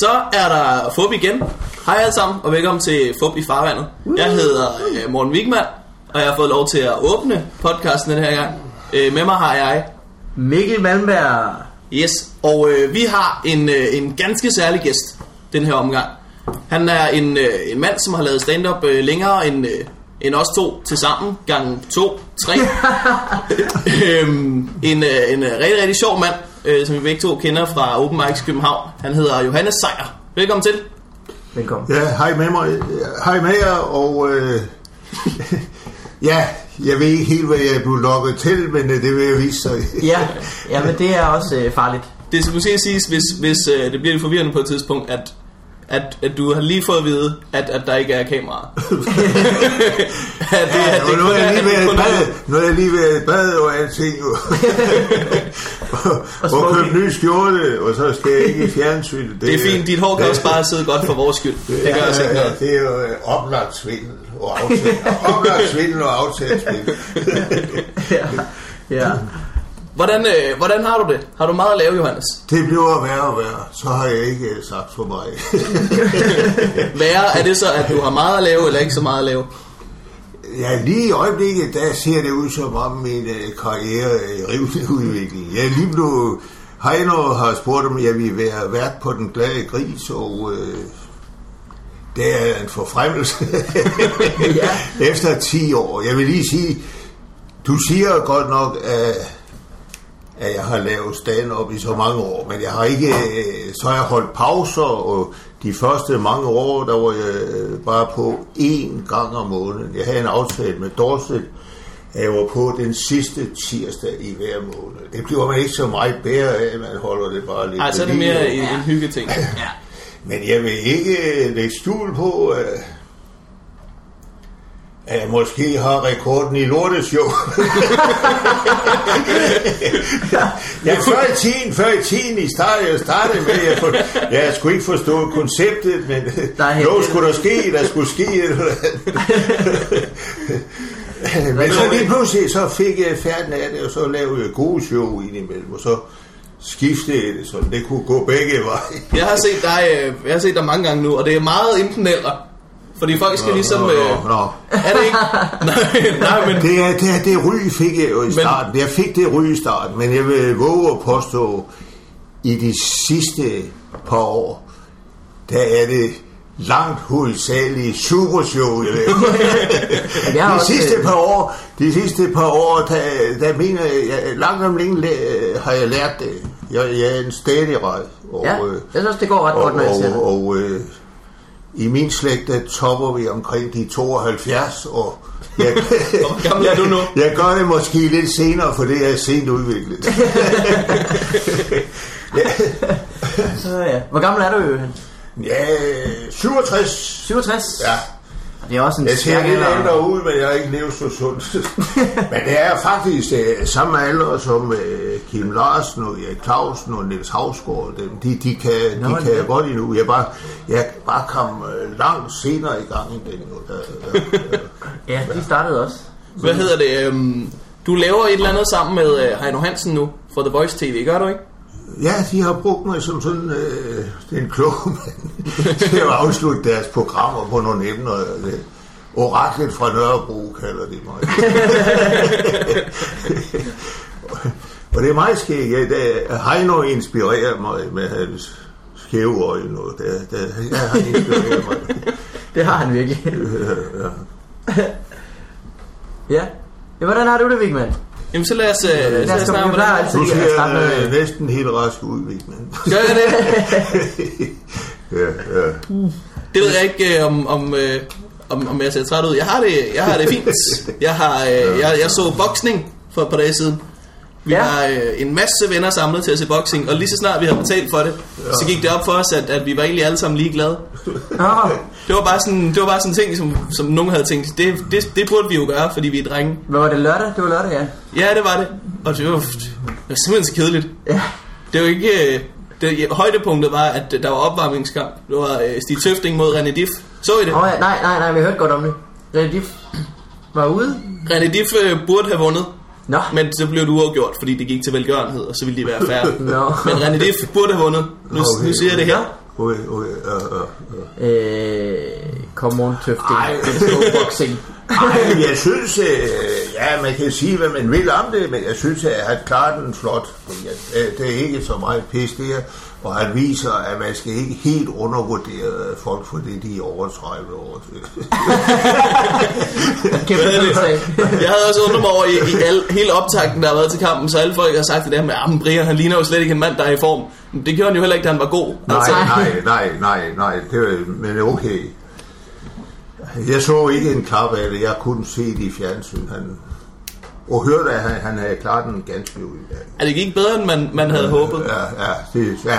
Så er der Fup igen. Hej alle sammen, og velkommen til Fup i farvandet. Jeg hedder øh, Morten Wigman, og jeg har fået lov til at åbne podcasten den her gang. Øh, med mig har jeg Mikkel Malmberg. Yes, og øh, vi har en, øh, en ganske særlig gæst den her omgang. Han er en, øh, en mand, som har lavet stand-up øh, længere end, øh, end os to til sammen, gang to, tre. øhm, en, øh, en øh, rigtig, rigtig sjov mand, øh, som vi begge to kender fra Open Mics København. Han hedder Johannes Sejer. Velkommen til. Velkommen. Ja, hej med mig. Hej med jer, og øh, ja, jeg ved ikke helt, hvad jeg er blevet lukket til, men øh, det vil jeg vise sig. Ja, ja men det er også øh, farligt. Det skal måske siges, hvis, hvis øh, det bliver lidt forvirrende på et tidspunkt, at, at, at du har lige fået at vide, at, at der ikke er kamera. at det, Ja, at det nu, er jeg lige ved at bade, nu er jeg lige ved at bade og alting, og, og smoking. købe ny skjorte, og så skal jeg ikke i fjernsyn. Det er fint, dit hår kan også bare sidde godt for vores skyld. Det gør ja, os ikke noget. det er jo øh, oplagt svindel og aftale. oplagt svindel og aftalt svindel. Ja. ja. Hvordan, øh, hvordan har du det? Har du meget at lave, Johannes? Det bliver værre og værre, så har jeg ikke øh, sagt for mig. Værre er det så, at du har meget at lave, eller ikke så meget at lave? Ja, lige i øjeblikket, der ser det ud som om min øh, karriere er i rivende udvikling. Jeg er lige blevet... Heino har spurgt, om jeg vil være vært på Den Glade Gris, og øh, det er en forfremmelse Ja. efter 10 år. Jeg vil lige sige, du siger godt nok, at, at jeg har lavet stand-up i så mange år, men jeg har ikke, øh, så har jeg holdt pauser, og de første mange år, der var jeg bare på én gang om måneden. Jeg havde en aftale med Dorset, at jeg var på den sidste tirsdag i hver måned. Det bliver man ikke så meget bedre af, man holder det bare lidt Nej, så er det mere en, en hyggeting. Ja. Men jeg vil ikke øh, lægge skjul på, at, at jeg måske har rekorden i lorteshow. ja, før i tiden, før i tiden, i startede, jeg startede med, jeg, for, jeg skulle ikke forstå konceptet, men Nej, noget det- skulle der ske, der skulle ske eller andet. Men så lige pludselig, så fik jeg færden af det, og så lavede jeg gode show indimellem, og så skiftede jeg det, så det kunne gå begge veje. Jeg har set dig, øh, jeg har set dig mange gange nu, og det er meget enten eller. Fordi folk skal ligesom... Nå, Øh, nå, nå. er det ikke? Nej, nej men... Det, er, det, er, det ry fik jeg jo i starten. Jeg fik det ry i starten, men jeg vil våge at påstå, i de sidste par år, der er det langt hovedsageligt supershow, jeg har de sidste øh, par år, de sidste par år, der, der mener jeg, langt om længe læ- har jeg lært det. Jeg, jeg er en stadig rej. Og, Ja, øh, jeg synes, det går ret godt, når jeg ser det. og, og øh, i min slægt, der topper vi omkring de 72, og jeg, Hvor gammel er du nu? jeg gør det måske lidt senere, for det er sent udviklet. Så, ja. Hvor gammel er du, Johan? Ja, 67. 67? Ja. Og det er også en Jeg ser stærk lidt ældre ud, men jeg har ikke levet så sundt. men det er faktisk uh, samme alder som uh, Kim Larsen og Erik Clausen og Niels Havsgaard. Dem. De, de kan, Nå, de det kan er- godt endnu. Jeg bare, jeg bare kom uh, langt senere i gang end den. nu. Der, der, der. Ja, de startede også. Hvad hedder det? øhm, Du laver et eller andet sammen med øh, Heino Hansen nu for The Voice TV, gør du ikke? Ja, de har brugt mig som sådan øh, en klog mand til at afslutte deres programmer på nogle emner. Det, oraklet fra Nørrebro kalder de mig. og det er meget skægt. Ja, det- Heino inspirerer mig med hans skæve øjne. Og det, det, ja, han inspirerer mig. Det har han virkelig. ja. ja. Hvordan har du det, Vigman? Jamen så lad os, øh, lad os snakke om, altid Nu lige ser øh, næsten helt rask ud, Vigman. Gør jeg det? ja, ja. Det ved jeg ikke, øh, om, om, øh, om, om jeg ser træt ud. Jeg har det, jeg har det fint. Jeg, har, øh, jeg, jeg så boksning for et par dage siden. Vi Ja. ja. har øh, en masse venner samlet til at se boksning, og lige så snart vi havde betalt for det, ja. så gik det op for os, at, at vi var egentlig alle sammen lige glade. Det var bare sådan, det var bare sådan en ting, som, som nogen havde tænkt, det, det, det burde vi jo gøre, fordi vi er drenge. hvad var det lørdag? Det var lørdag, ja. Ja, det var det. Og det var, det var simpelthen så kedeligt. Ja. Det var ikke... øh, Det, højdepunktet var, at der var opvarmningskamp. Det var øh, Stig Tøfting mod René Diff. Så I det? Åh, ja. Nej, nej, nej, vi hørte godt om det. René Diff var ude. René Diff øh, burde have vundet, Nå. men så blev det uafgjort, fordi det gik til velgørenhed, og så ville de være færre. Nå. Men René Diff burde have vundet. Nu, Okay. nu siger jeg det her. Øh, øh, øh. Øh, come on, tøfting. Ej. boxing. Ej, jeg synes, øh, ja, man kan sige, hvad man vil om det, men jeg synes, at han klarer den flot. At, øh, det er ikke så meget pis det her, og han viser, at man skal ikke helt undervurdere folk, fordi de er over 30 år. Kæmpe det? Jeg havde også undret mig over i, i al, hele optakten, der har været til kampen, så alle folk har sagt det der med, at Brian, han ligner jo slet ikke en mand, der er i form. Men det gjorde han jo heller ikke, da han var god. Nej, Altså, nej, nej, nej, nej, det var, men okay. Jeg så ikke en klap af det, jeg kunne se det i fjernsyn. Han, og hørte, at han, han havde klaret den ganske ud. er det gik bedre, end man, man havde håbet. Ja, ja, det, ja.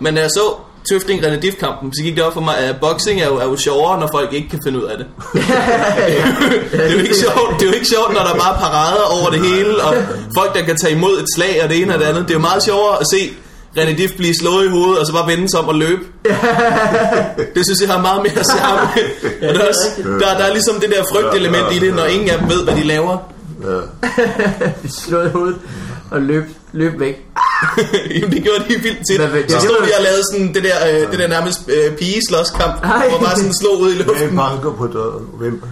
Men da jeg så Tøfting René Diff kampen, så gik det op for mig, at boxing er jo, er jo sjovere, når folk ikke kan finde ud af det. det, er jo ikke sjovt, det er jo ikke sjovt, når der er bare parader over det hele, og folk, der kan tage imod et slag og det ene og det andet. Det er jo meget sjovere at se René Diff blive slået i hovedet, og så bare vende sig om og løbe. det synes jeg har meget mere charme. og der, er også, der, der er ligesom det der frygtelement i det, når ingen af dem ved, hvad de laver. Slået i hovedet og løb, løb væk. Jamen, det gjorde de vildt tit. Hvad vil- Så det stod de og lavede sådan det der, øh, det der nærmest øh, pigeslåskamp, hvor bare sådan slog ud i Hvem luften. banker på døren? Hvem?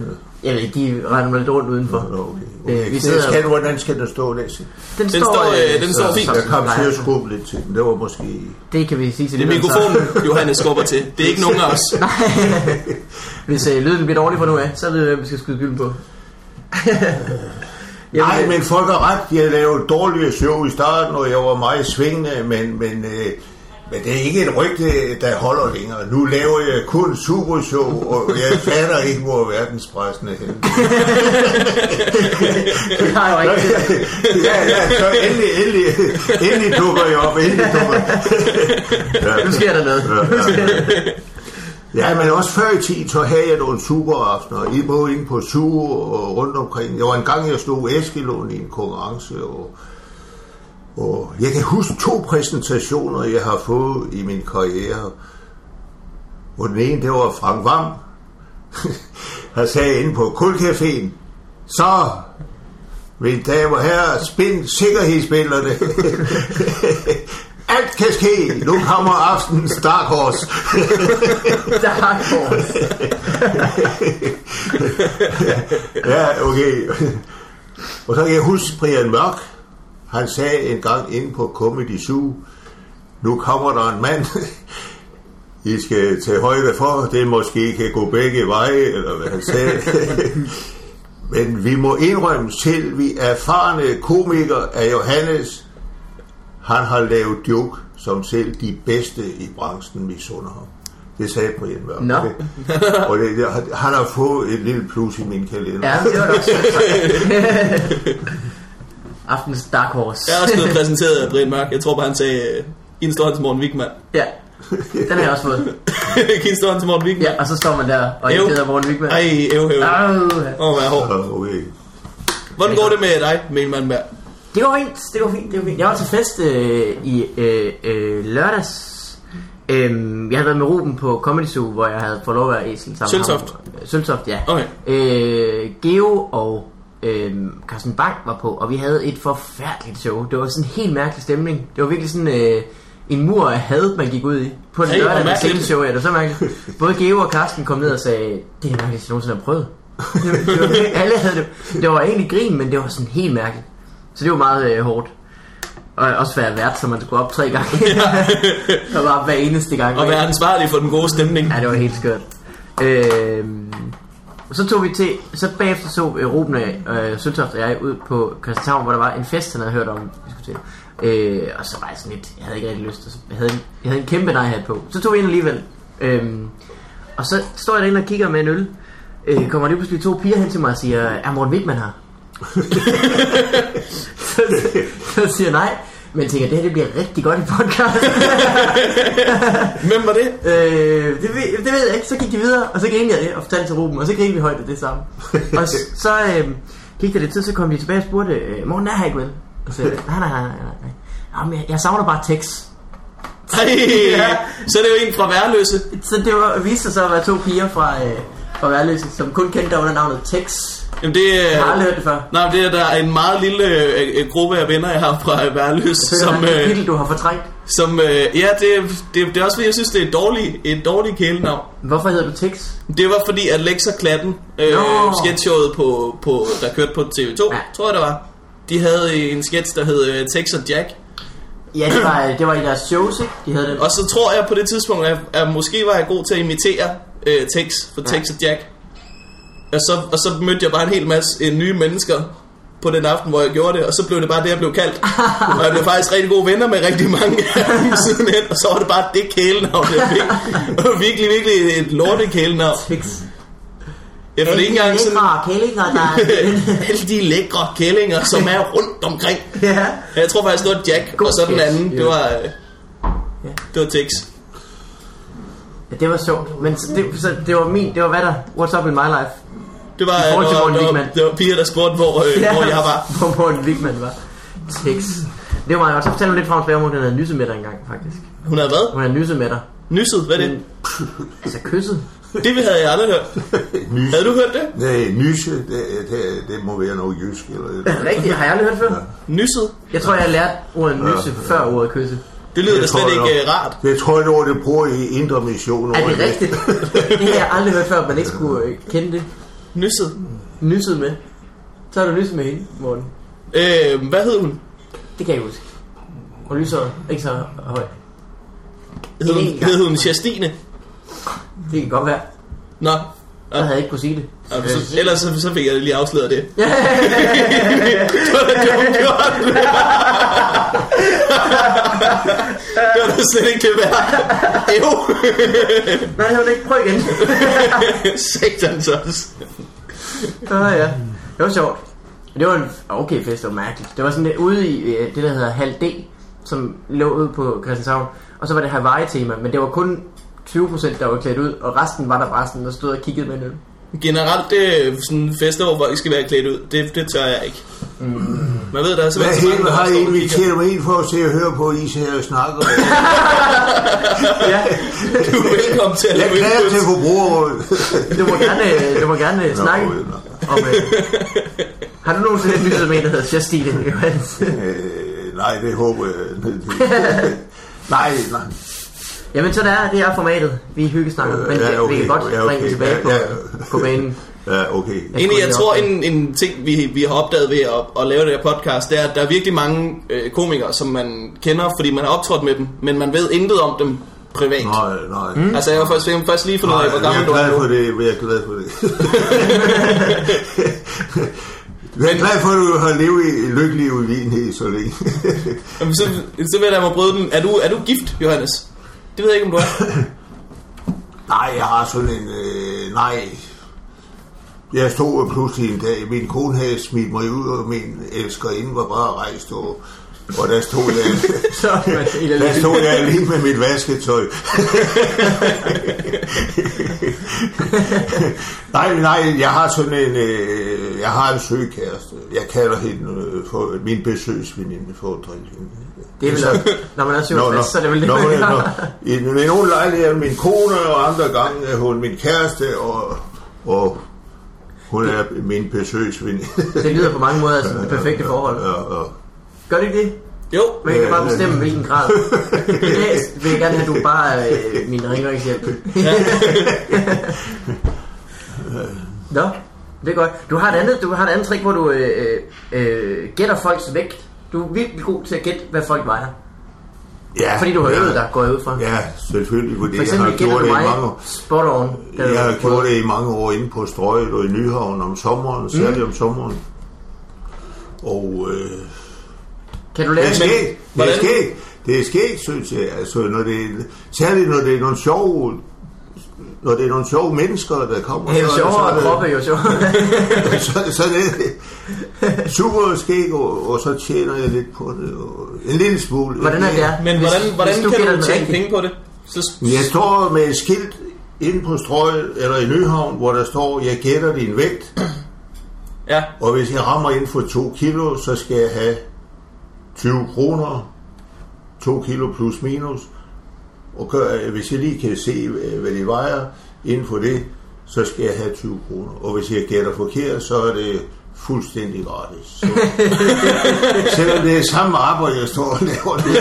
Jeg ved, de render lidt rundt udenfor. Nå, okay. Øh, okay. vi Det sidder- skal, hvordan skal den stå, Lasse? Den, Den står, øh, den står fint. Jeg kom nej, til at skubbe lidt til. Det var måske... Det kan vi sige til Det er mikrofonen, Johannes skubber til. Det er ikke nogen af os. Hvis øh, lyden bliver dårlig fra nu af, så ved vi, hvem vi skal skyde gylden på. Jamen, Nej, øh, men folk har ret. De har lavet dårlige show i starten, og jeg var meget svingende, men, men, øh, men det er ikke et rygte, der holder længere. Nu laver jeg kun supershow, og jeg fatter ikke, hvor verdenspressen er henne. det har jeg jo ikke ja, ja, så endelig, endelig, endelig dukker jeg op, endelig dukker ja. Nu sker der noget. Der noget. Ja, men også før i tiden, så havde jeg nogle superaftener. I både inde på Suge og rundt omkring. Jeg var en gang, jeg slog Eskelund i en konkurrence, og, og jeg kan huske to præsentationer, jeg har fået i min karriere. Og den ene, det var Frank Vam. Han sagde inde på Kulcaféen, så, mine damer og herrer, spind sikkerhedsspillerne. Ske. Nu kommer aftenens Dark Horse. Dark Horse. ja, okay. Og så kan jeg huske Brian Mørk. Han sagde en gang inde på Comedy Zoo, nu kommer der en mand, I skal tage højde for, det måske kan gå begge veje, eller hvad han sagde. Men vi må indrømme selv, vi erfarne komikere af Johannes, han har lavet joke, som selv de bedste i branchen misunder ham. Det sagde Brian Mørk. Nå. Og det, det, han har fået et lille plus i min kalender. Ja, det var da også. Aftens Dark Horse. Jeg er også blevet præsenteret af Brian Mørk. Jeg tror bare, han sagde, en til Morten Wigman. Ja, den har jeg også fået. en til Morten Wigman. Ja, og så står man der og ikke hedder Morten Wigman. Ej, ev, ev. Åh, oh, hvad hård. Okay. Hvordan går det med dig, Melman Berg? Det går fint, det går fint, det går fint. Jeg var til fest øh, i øh, øh, lørdags. Øhm, jeg havde været med Ruben på Comedy Zoo, hvor jeg havde fået lov at være æsel sammen med Søltoft? Øh, Søltoft, ja. Okay. Øh, Geo og øh, Carsten Bang var på, og vi havde et forfærdeligt show. Det var sådan en helt mærkelig stemning. Det var virkelig sådan øh, en mur af had, man gik ud i. På den Hey, lørdag, der mærkeligt. show, ja, det var så mærkeligt. Både Geo og Carsten kom ned og sagde, det er det mærkeligste, jeg nogensinde har prøvet. det var, virkelig- alle havde det. Det var egentlig grin, men det var sådan helt mærkeligt. Så det var meget øh, hårdt. Og også være vært, så man skulle op tre gange. og bare hver eneste gang. Og være ansvarlig for den gode stemning. Ja, det var helt skørt. Øhm, så tog vi til, så bagefter så øh, Ruben og øh, Søltoft og jeg ud på Christianshavn, hvor der var en fest, han havde hørt om, vi skulle til. Øh, og så var jeg sådan lidt, jeg havde ikke rigtig lyst, og så jeg havde, jeg havde en kæmpe nej på. Så tog vi ind alligevel. Øhm, og så står jeg derinde og kigger med en øl. Øh, kommer lige pludselig to piger hen til mig og siger, er Morten Wigman her? Så, så siger nej. Men tænker, det her det bliver rigtig godt i podcast. Hvem var det? Øh, det, ved, det ved jeg ikke. Så gik de videre, og så grinede jeg det og fortalte til Ruben, og så grinede vi højt af det sammen. og så, så øh, gik der lidt tid, så kom de tilbage og spurgte, øh, Morten er her ikke vel? Og så nej, nej, nej, nej, nej. Jamen, jeg, jeg savner bare Tex. Ej, så er det jo en fra Værløse. Så det var, viste sig så at være to piger fra, øh, fra Værløse, som kun kendte dig under navnet Tex. Jamen det er... Jeg har aldrig hørt det før. Nej, det er der er en meget lille øh, øh, gruppe af venner, jeg har fra Værløse, Så det som... er et Øh, kapitel, du har fortrængt. Som, øh, ja, det, det, det er også fordi, jeg synes, det er et dårligt, et dårligt kælenavn. Hvorfor hedder du Tix? Det var fordi, at Lex og Klatten, øh, sketchshowet, på, på, der kørte på TV2, Ja. tror jeg det var, de havde en sketch, der hed øh, Tex og Jack. Ja, det var, det var i deres shows, ikke? De havde den. Og så tror jeg på det tidspunkt, at, at måske var jeg god til at imitere øh, Tex for Ja. Tex og Jack. Og så, og så mødte jeg bare en hel masse øh, nye mennesker på den aften, hvor jeg gjorde det, og så blev det bare det, jeg blev kaldt. og jeg blev faktisk rigtig gode venner med rigtig mange af dem og så var det bare det kælenavn, jeg fik. Og virkelig, virkelig et lortet kælenavn. Tix. Ja, for det er ikke engang sådan, kællinger, der alle de lækre kællinger, som er rundt omkring. ja. Jeg tror faktisk, det var Jack, God og så den anden, det var, øh, det var Tex. ja, det var sjovt. Men det, så det var min, det var hvad der, what's up in my life. Det var, I forhold til det var, Morten var, Wigman. det var piger, der spurgte, hvor, øh, hvor jeg var. Hvor Morten Wigman var. Tix. Det var meget godt. Så fortæl mig lidt fra om, hun havde nysset med dig engang, faktisk. Hun havde hvad? Hun havde nysset med dig. Nysset, hvad er det? Altså kysset. Det havde jeg aldrig hørt. Nys. Havde du hørt det? Nej, nyse, det, det, det må være noget jysk eller. Rigtigt, har jeg aldrig hørt før. Nysset? Jeg tror, jeg har lært ordet nysse før ordet kysse. Det lyder da slet jeg ikke nok. øh, rart. Det tror jeg, det var det bruger i Indre Mission. Er det rigtigt? Det har jeg aldrig hørt før, at man ikke skulle øh, kende det. Nysset. Nysset med. Så har du nysset med hende, Morten. Øh, hvad hed hun? Det kan jeg huske. Hun lyser ikke så højt. Hed hun, hed hun Sjastine? Det kan godt være. Nå. Så havde jeg ikke kunne sige det. Ja, så, ellers så, så fik jeg lige afsløret det. Ja, Det var dumt gjort. det var da slet ikke det værd. Jo. Nej, var det ikke. Prøv igen. Satans også. Åh ja. Det var sjovt. Det var en okay fest, det var mærkeligt. Det var sådan lidt ude i øh, det, der hedder Hal D, som lå ude på Christianshavn. Og så var det Hawaii-tema, men det var kun 20% der var klædt ud, og resten var der bare sådan, der stod og kiggede med noget. Generelt, det er sådan fester, hvor folk skal være klædt ud. Det, det tør jeg ikke. Mm. Man ved, der er simpelthen så mange, helt der har I inviteret mig ind for at se og høre på, I ser og snakker? Ja, Du er velkommen til at Jeg klager til forbrugerrådet. du må gerne, du må gerne snakke nå. om... Øh, har du nogensinde lyttet med en, der hedder Justine Johans? Øh, nej, det håber jeg. nej, nej. Jamen, så det er, det er formatet. Vi hyggesnakker, men Ja, okay. vi kan godt Ja, okay. springe tilbage på, Ja, ja. på banen. Ja, okay. Egentlig, jeg tror, en, en ting, vi, vi har opdaget ved at, at lave det her podcast, det er, at der er virkelig mange øh, komikere, som man kender, fordi man har optrådt med dem, men man ved intet om dem privat. Nej, nej. Mm. Altså, jeg har først, jeg først lige fundet ud Nej, af, hvor jeg gammel er du er glad for det. Jeg er glad for det. Jeg er glad for, at du har levet i lykkelig uvidenhed så længe. Jamen, så, så vil jeg lade mig bryde den. Er du, er du gift, Johannes? Det ved jeg ikke, om du er. nej, jeg har sådan en... Øh, nej. Jeg stod pludselig en dag, min kone havde smidt mig ud, og min elskerinde var bare rejst, og, og der stod jeg... Så, Der stod jeg alene med mit vasketøj. nej, nej, jeg har sådan en, øh, jeg har en søgekæreste. Jeg kalder hende øh, for min besøgsveninde for at hende. det er vel, når man er 67, så er det vel det, nå, man nå, nå, gør. I, ved nogle lejligheder er min kone, og andre gange er hun min kæreste, og, og hun er min besøgsveninde. Det lyder på mange måder som det perfekte forhold. Ja, ja. Gør det ikke det? Jo. Man kan bare bestemme, hvilken grad. I dag vil jeg gerne have, at du bare øh, min rengøringshjælp. Nå, det er godt. Du har et andet, du har et andet trick, hvor du øh, øh, gætter folks vægt. Du er virkelig god til at gætte, hvad folk vejer. Ja, Fordi du har ja. øvet dig, går jeg ud fra. Ja, selvfølgelig, fordi For jeg eksempel har gætter gjort det i mange år. spot on. Jeg har gjort det i mange år inde på Strøget og i Nyhavn om sommeren, særligt Mm. om sommeren. Og øh, Kan du det lave er en skægt. Det er skægt. Det er skægt, synes jeg. Altså, når det, særligt når det er nogle sjove når det er nogle sjove mennesker, der kommer, Ja, jo sjovere kroppe, jo sjovere. så, så det er super skæg, og, og, så tjener jeg lidt på det. Og en lille smule. Hvordan er det er? Men Hvis- hvordan, hvordan hvis du kan du den tjene rigtigt? penge på det? Så, Jeg står med et skilt inde på strøget, eller i Nyhavn, hvor der står, jeg gætter din vægt, ja, og hvis jeg rammer inden for 2 kilo, så skal jeg have 20 kroner, 2 kilo plus minus, og gør, øh, hvis jeg lige kan se, øh, hvad det vejer inden for det, så skal jeg have 20 kroner. Og hvis jeg gætter forkert, så er det fuldstændig gratis. Selvom det er samme arbejde, jeg står og laver det.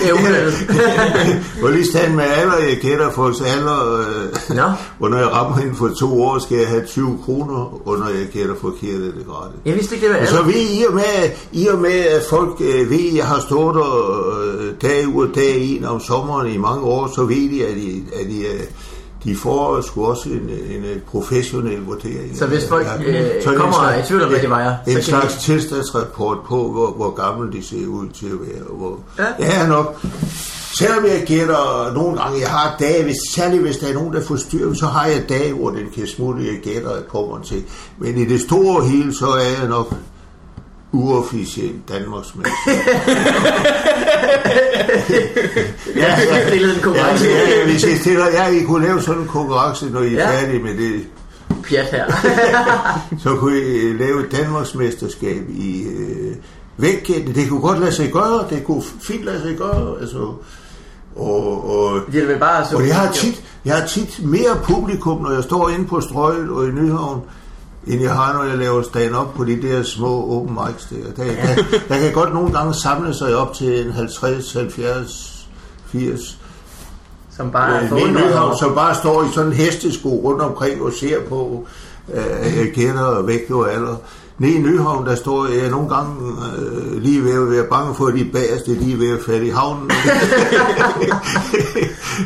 Hvor lige stand med alder, jeg gætter folks alder. Øh, Nå. hvor når jeg rammer hende for to år, skal jeg have 20 kroner, og når jeg gætter forkert, er det gratis. Jeg vidste ikke, det var Og så ved I og med, i og med at folk øh, ved, at jeg har stået der øh, dag ud og dag ind om sommeren i mange år, så ved de, at de, at de, øh, de får sgu også en, en, professionel vurdering. Så hvis folk, øh, så er det kommer og er i tvivl om, hvad de vejer, En slags tilstandsrapport på, hvor, hvor gammel de ser ud til at være. og Hvor, Ja. ja, nok. Selvom jeg gætter nogle gange, jeg har dage, hvis, særligt hvis der er nogen, der forstyrrer, så har jeg dage, hvor den kan smutte, jeg gætter et kommer til. Men i det store hele, så er jeg nok uofficiel Danmarks mester. ja, Jeg stillede en konkurrence. Ja, ja, hvis jeg stiller, jeg I kunne lave sådan en konkurrence, når I er Ja. ja. færdige med det, Pjat her. så kunne I lave et Danmarksmesterskab i øh, vægtkætte. Det kunne godt lade sig gøre, det kunne fint lade sig gøre, altså. Og, og, Det vil bare så... og jeg har tit, jeg har tit mere publikum, når jeg står inde på Strøget og i Nyhavn, end jeg har, når jeg laver stand-up på de der små open mics der. Der, der, der kan godt nogle gange samle sig op til en 50, 70, 80 Som bare øh, Nyhavn, som bare står i sådan en hestesko rundt omkring og ser på øh, gætter og vægt og alder. Nede i Nyhavn, der står jeg nogle gange øh, lige ved at være bange for, at de bagerste lige ved at falde i havnen.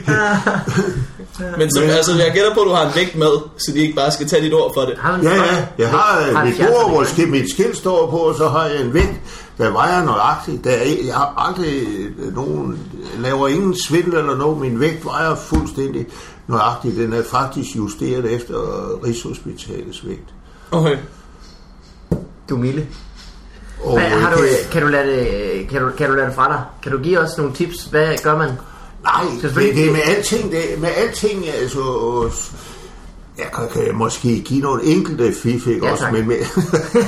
Men så, altså, jeg gætter på, at du har en vægt med, så de ikke bare skal tage dit ord for det. Ja, ja, jeg har øh, mit 70 bord, hvor mit skilt står på, og så har jeg en vægt, der vejer nøjagtigt. Der er, ikke- jeg har aldrig øh, nogen, laver ingen svindel eller noget. Min vægt vejer fuldstændig nøjagtigt. Den er faktisk justeret efter Rigshospitalets vægt. Okay. Du milde. Og Hvad, har du, kan- kan, du lade det, kan, du, kan du lade det fra dig? Kan du give os nogle tips? Hvad gør man? Nej, det, det er med alting, det, med alting, altså, jeg kan, kan måske give nogle enkelte fif, ikke Ja, også, men, med,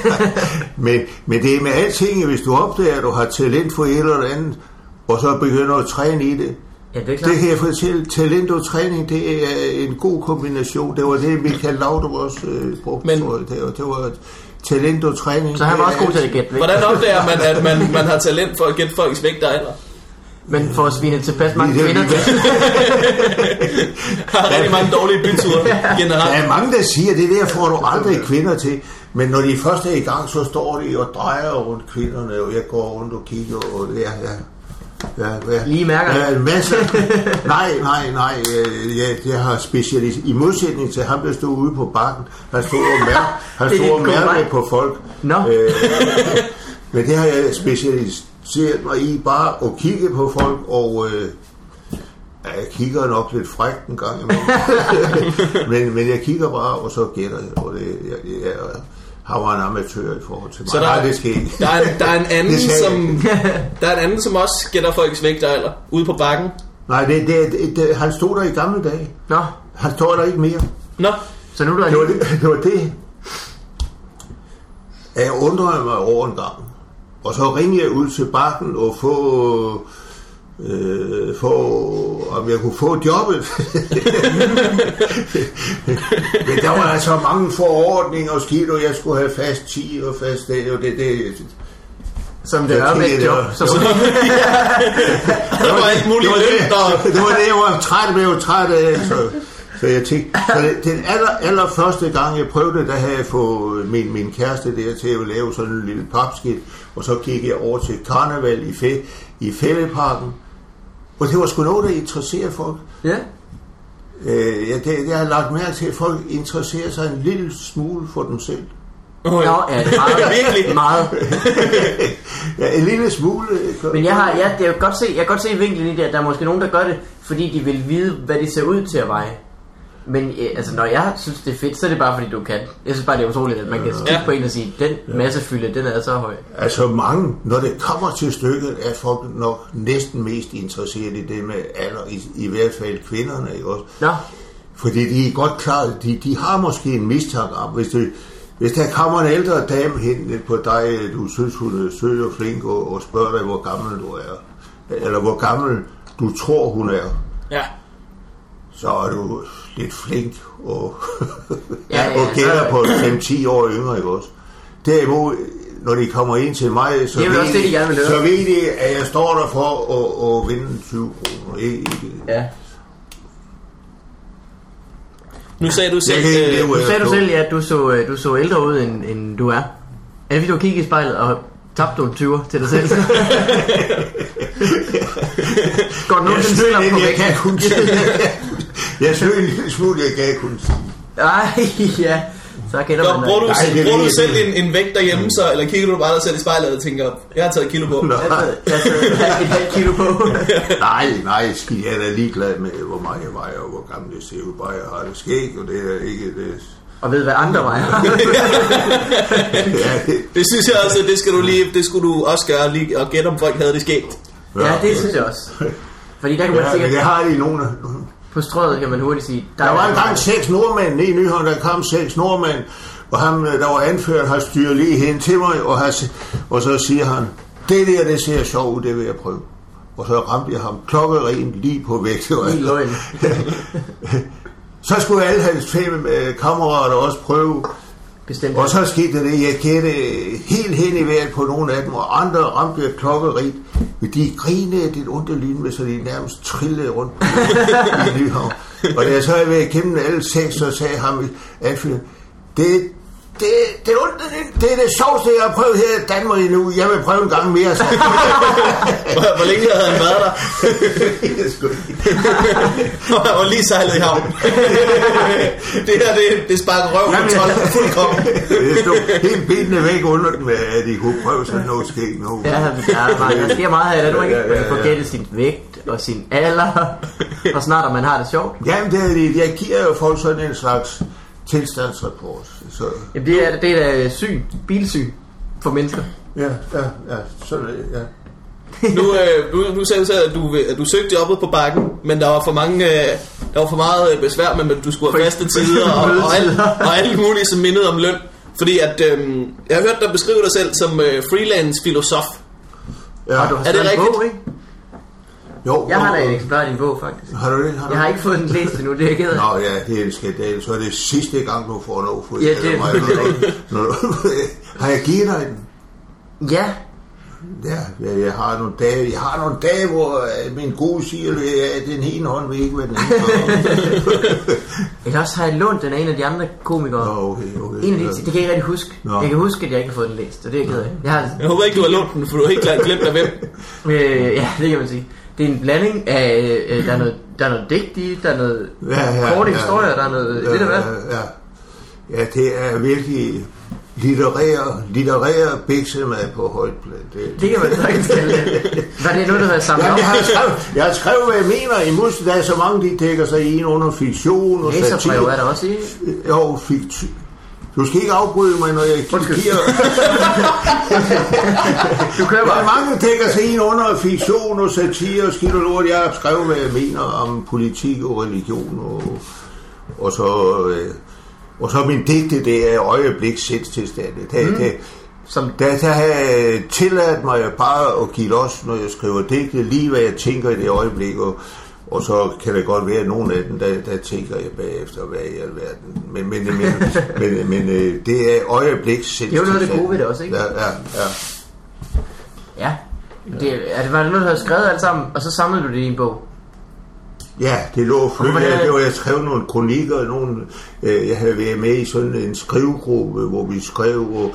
men, men det er med alting, hvis du opdager, at du har talent for et eller andet, og så begynder at træne i det, Ja, det er klart. det kan jeg fortælle, talent og træning, det er en god kombination. Det var det, Michael Laudrup også øh, brugte, Men- men, tror jeg. Det var, det var talent og træning. Så han var det også er god til at gætte. Hvordan opdager man, at man, man har talent for at gætte folks vægt og alder? Men for at svine tilpas mange Det er- kvinder til. Har rigtig mange dårlige byture Der generelt. er mange, der siger, at det der får du aldrig kvinder til. Men når de først er i gang, så står de og drejer rundt kvinderne, og jeg går rundt og kigger, og ja, ja. Ja, ja. Lige mærker. Ja, en masse. nej, nej, nej. øh, Jeg, jeg har specialis I modsætning til ham, der stod ude på bakken. Han stod og mærke, han er stod og på folk. Nå. Øh, men det har jeg specialiseret mig i, bare at kigge på folk, og øh, ja, jeg kigger nok lidt frækt en gang imellem. men, men jeg kigger bare, og så gætter jeg, og det, jeg, jeg, jeg har var en amatør i forhold til mig. Så der, Nej, det skal ikke. der, er, en- der, er en anden, som, der er en anden, som også gætter folks vægt alder ude på bakken. Nej, det, det, det, det, han stod der i gamle dage. Nå, Han står der ikke mere. Nå, så nu er der Det var det, det, var det. jeg undrede mig over en gang. Og så ringede jeg ud til bakken og få, øh, få om jeg kunne få jobbet. Men der var altså mange forordninger og skidt, og jeg skulle have fast 10 og fast det, og det, det, Som det er med et job. det var- Så, der var alt muligt det, var det, det var det, jeg var træt, jeg var træt af. Så, så jeg tænkte, så det, den aller, aller første gang, jeg prøvede det, der havde jeg fået min, min kæreste der til at lave sådan en lille papskilt, og så gik jeg over til karneval i, Fæ, i Fælleparken. Og det var sgu noget, der interesserer folk. ja. Øh, jeg, det, jeg har lagt mærke til, at folk interesserer sig en lille smule for dem selv. Nå, ja, det er meget. Virkelig? Meget. ja, en lille smule. ikke? Men jeg har, ja, det er godt se, jeg kan godt se vinklen i det, at der er måske nogen, der gør det, fordi de vil vide, hvad de ser ud til at veje. Men øh, altså, når jeg synes, det er fedt, så er det bare, fordi du kan. Jeg synes bare, det er utroligt, at man kan kigge Ja. på en og sige, den massefylde, den er så høj. Altså mange, når det kommer til stykket, er folk nok næsten mest interesseret i det med alder, i, i hvert fald kvinderne, ikke også? Nå, Fordi de er godt klar, de, de har måske en mistanke om, hvis, det, hvis der kommer en ældre dame hen på dig, du synes hun er sød og flink, og, og spørger dig, hvor gammel du er, eller hvor gammel du tror hun er, Ja. så er du lidt flink og, Ja, ja, og gælder så- på 5-10 år yngre, ikke også? Derimod, når de kommer ind til mig, så, Det ved, også det, de gerne vil så ved de, at jeg står der for at, at vinde 20 kroner. Ikke, ikke. Ja. Nu sagde du selv... Jeg kan ikke øh, leve Nu sagde du at selv, ja, at du så, øh, du så ældre ud, end, end du er. Er det fordi, du kigget i spejlet og tabt nogle 20'er til dig selv? Du Jeg nogensinde snød selv på jeg vægten? kan kun. Jeg snød en lille smule, jeg kan kun sige. Ej, ja. Så kender Nå, man bruger du, Nej, bruger du jeg selv en, en vægt derhjemme, så, eller kigger du bare dig selv i spejlet og tænker, jeg har taget kilo på? Nå. Jeg har jeg taget et halvt kilo på. Nej, nej, skid. Jeg er da ligeglad med, hvor meget jeg vejer, og hvor gammel jeg ser ud. Bare jeg har det skæg, og det er ikke det. Og ved, hvad andre vejer. Ja, det, synes jeg også, det skal du lige, det skulle du også gøre, lige, og gætte om folk havde det skægt. ja, det synes jeg også. Fordi der kan man ja, sikkert... det har de nogle. På strøget kan man hurtigt sige... Der var engang seks nordmænd i Nyhavn, der kom seks nordmænd, og ham, øh, der var anført, har styret lige hen til mig, og, har, og så siger han, det der, det ser sjovt ud, det vil jeg prøve. Og så ramte jeg ham klokkerent lige på vægten. Lige løgn. Så skulle alle hans fem øh, kammerater også prøve. Bestemt. Og så skete det, jeg kendte helt hen i vejret på nogle af dem, og andre ramte jeg klokkerigt. Men de grinede det onde lyn med, så de nærmest trillede rundt i Nyhavn. Og da jeg så havde været igennem alle seks, så sagde ham anføreren, det, det, det, er ondt- det er det sjoveste, jeg har prøvet her i Danmark endnu. Jeg vil prøve en gang mere. Så. Hvor, hvor længe havde han været der? Og lige sejlet i havn. det her, det, det sparker røv på 12 fuldkommen. Jeg stod helt benene væk under dem, at de kunne prøve sådan noget skæg nu. Ja, der, er meget, der sker meget af det, du ikke? Ja, ja, Man kan gættet sin vægt og sin alder, og snart, om man har det sjovt. Jamen, det er det. Jeg giver jo folk sådan en slags tilstandsrapport. Så, Jamen, det er, det er da syn, bilsyn for mennesker. ja, ja, ja, sådan er det, ja. Nu, øh, nu, nu sagde du selv, at du, at du søgte jobbet på bakken, men der var for mange, øh, der var for meget øh, besvær med, at du skulle have faste tider og, og, alt, og alt muligt, som mindede om løn. Fordi at, øh, jeg har hørt dig beskrive dig selv som øh, freelance filosof. ja. Du har Er det rigtigt? bog, ikke? Jo, Jeg har da et eksemplar af din bog, faktisk. Har du det? Har du Jeg har det? ikke fået den læst endnu, det er jeg ked af. Nå ja, det er en skandal. Så er det sidste gang, du får lov for Ja, det er mig. Når, når, har jeg givet dig den? Ja, Ja, jeg, jeg har nogle dage, jeg har nogle dage, hvor øh, min gode siger, at den ene hånd vil ikke være den anden. eller også har jeg lånt den af en af de andre komikere. Nå, okay, okay. En af de, det kan jeg ikke rigtig huske. Nå. Jeg kan huske, at jeg ikke har fået den læst, og det er jeg ked af. Jeg har, Jeg håber ikke, du har lånt den, for du har helt klart glemt af hvem. øh, ja, det kan man sige. Det er en blanding af, øh, der, er noget, der er noget digt i, der er noget Ja, ja, korte ja, historier, der er noget ja, lidt af hvad. Ja, ja. ja, det er virkelig litterær, litterær biksemad på højt plan. Det, Det kan man sagtens kalde det. Var det noget, der har samlet Ja, op? jeg har skrevet, jeg har skrevet, hvad jeg mener. I mus, der er så mange, de dækker sig ind under fiktion og Læserbrev er satire. der også i. Jo, fiktion. Du skal ikke afbryde mig, når jeg giver... Du kører Der er bare. mange, dækker sig ind under fiktion og satire og skidt og lort. Jeg har skrevet, hvad jeg mener om politik og religion. Og, og så... Øh, og så min digte, det er øjeblik sindstilstand. Der, mm. der, Som, der, der har jeg tilladt mig bare at give los, når jeg skriver digte, lige hvad jeg tænker i det øjeblik, og, og så kan det godt være, at nogle af dem, der, der tænker jeg bagefter, hvad i alverden. Men, men, men, men, men øh, det er øjebliks Det er jo noget af det gode ved det også, ikke? Ja, ja, ja. ja. Det, er det, var det noget, du havde skrevet alt sammen, og så samlede du det i en bog? Ja, det lå flyttet. Det var, jeg skrev nogle kronikker, nogle, øh, jeg havde været med i sådan en skrivegruppe, hvor vi skrev, og,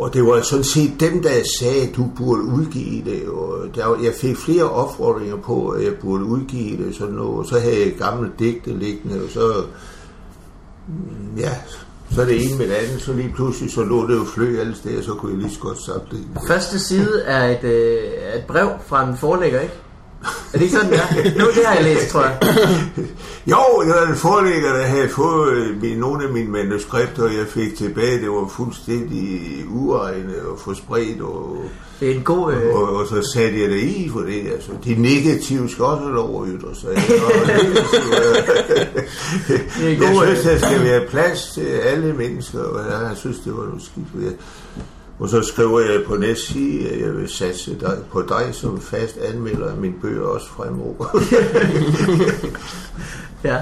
og det var sådan set dem, der sagde, at du burde udgive det, og der, var- jeg fik flere opfordringer på, at jeg burde udgive det, sådan noget, og så havde jeg gamle digte liggende, og så, ja, så det ene med det andet, så lige pludselig, så lå det jo flø alle steder, så kunne jeg lige så godt sagt det. Første side er et, øh, et brev fra en forlægger, ikke? Er det ikke sådan, det er? Nu, det har jeg læst, tror jeg. Jo, jeg var en forlægger, der havde fået øh, min, nogle af mine manuskripter, og jeg fik tilbage. Det var fuldstændig uegnet og for spredt, og, Det er en god... Øh, og, og så satte jeg det i for det. Altså, de negative skal også lov at ytre sig. Det jeg synes, øh. der skal være plads til alle mennesker, og jeg synes, det var noget skidt. Og så skriver jeg på næstside, at jeg vil satse dig, på dig som fast anmelder af mine bøger også fremover. Ja.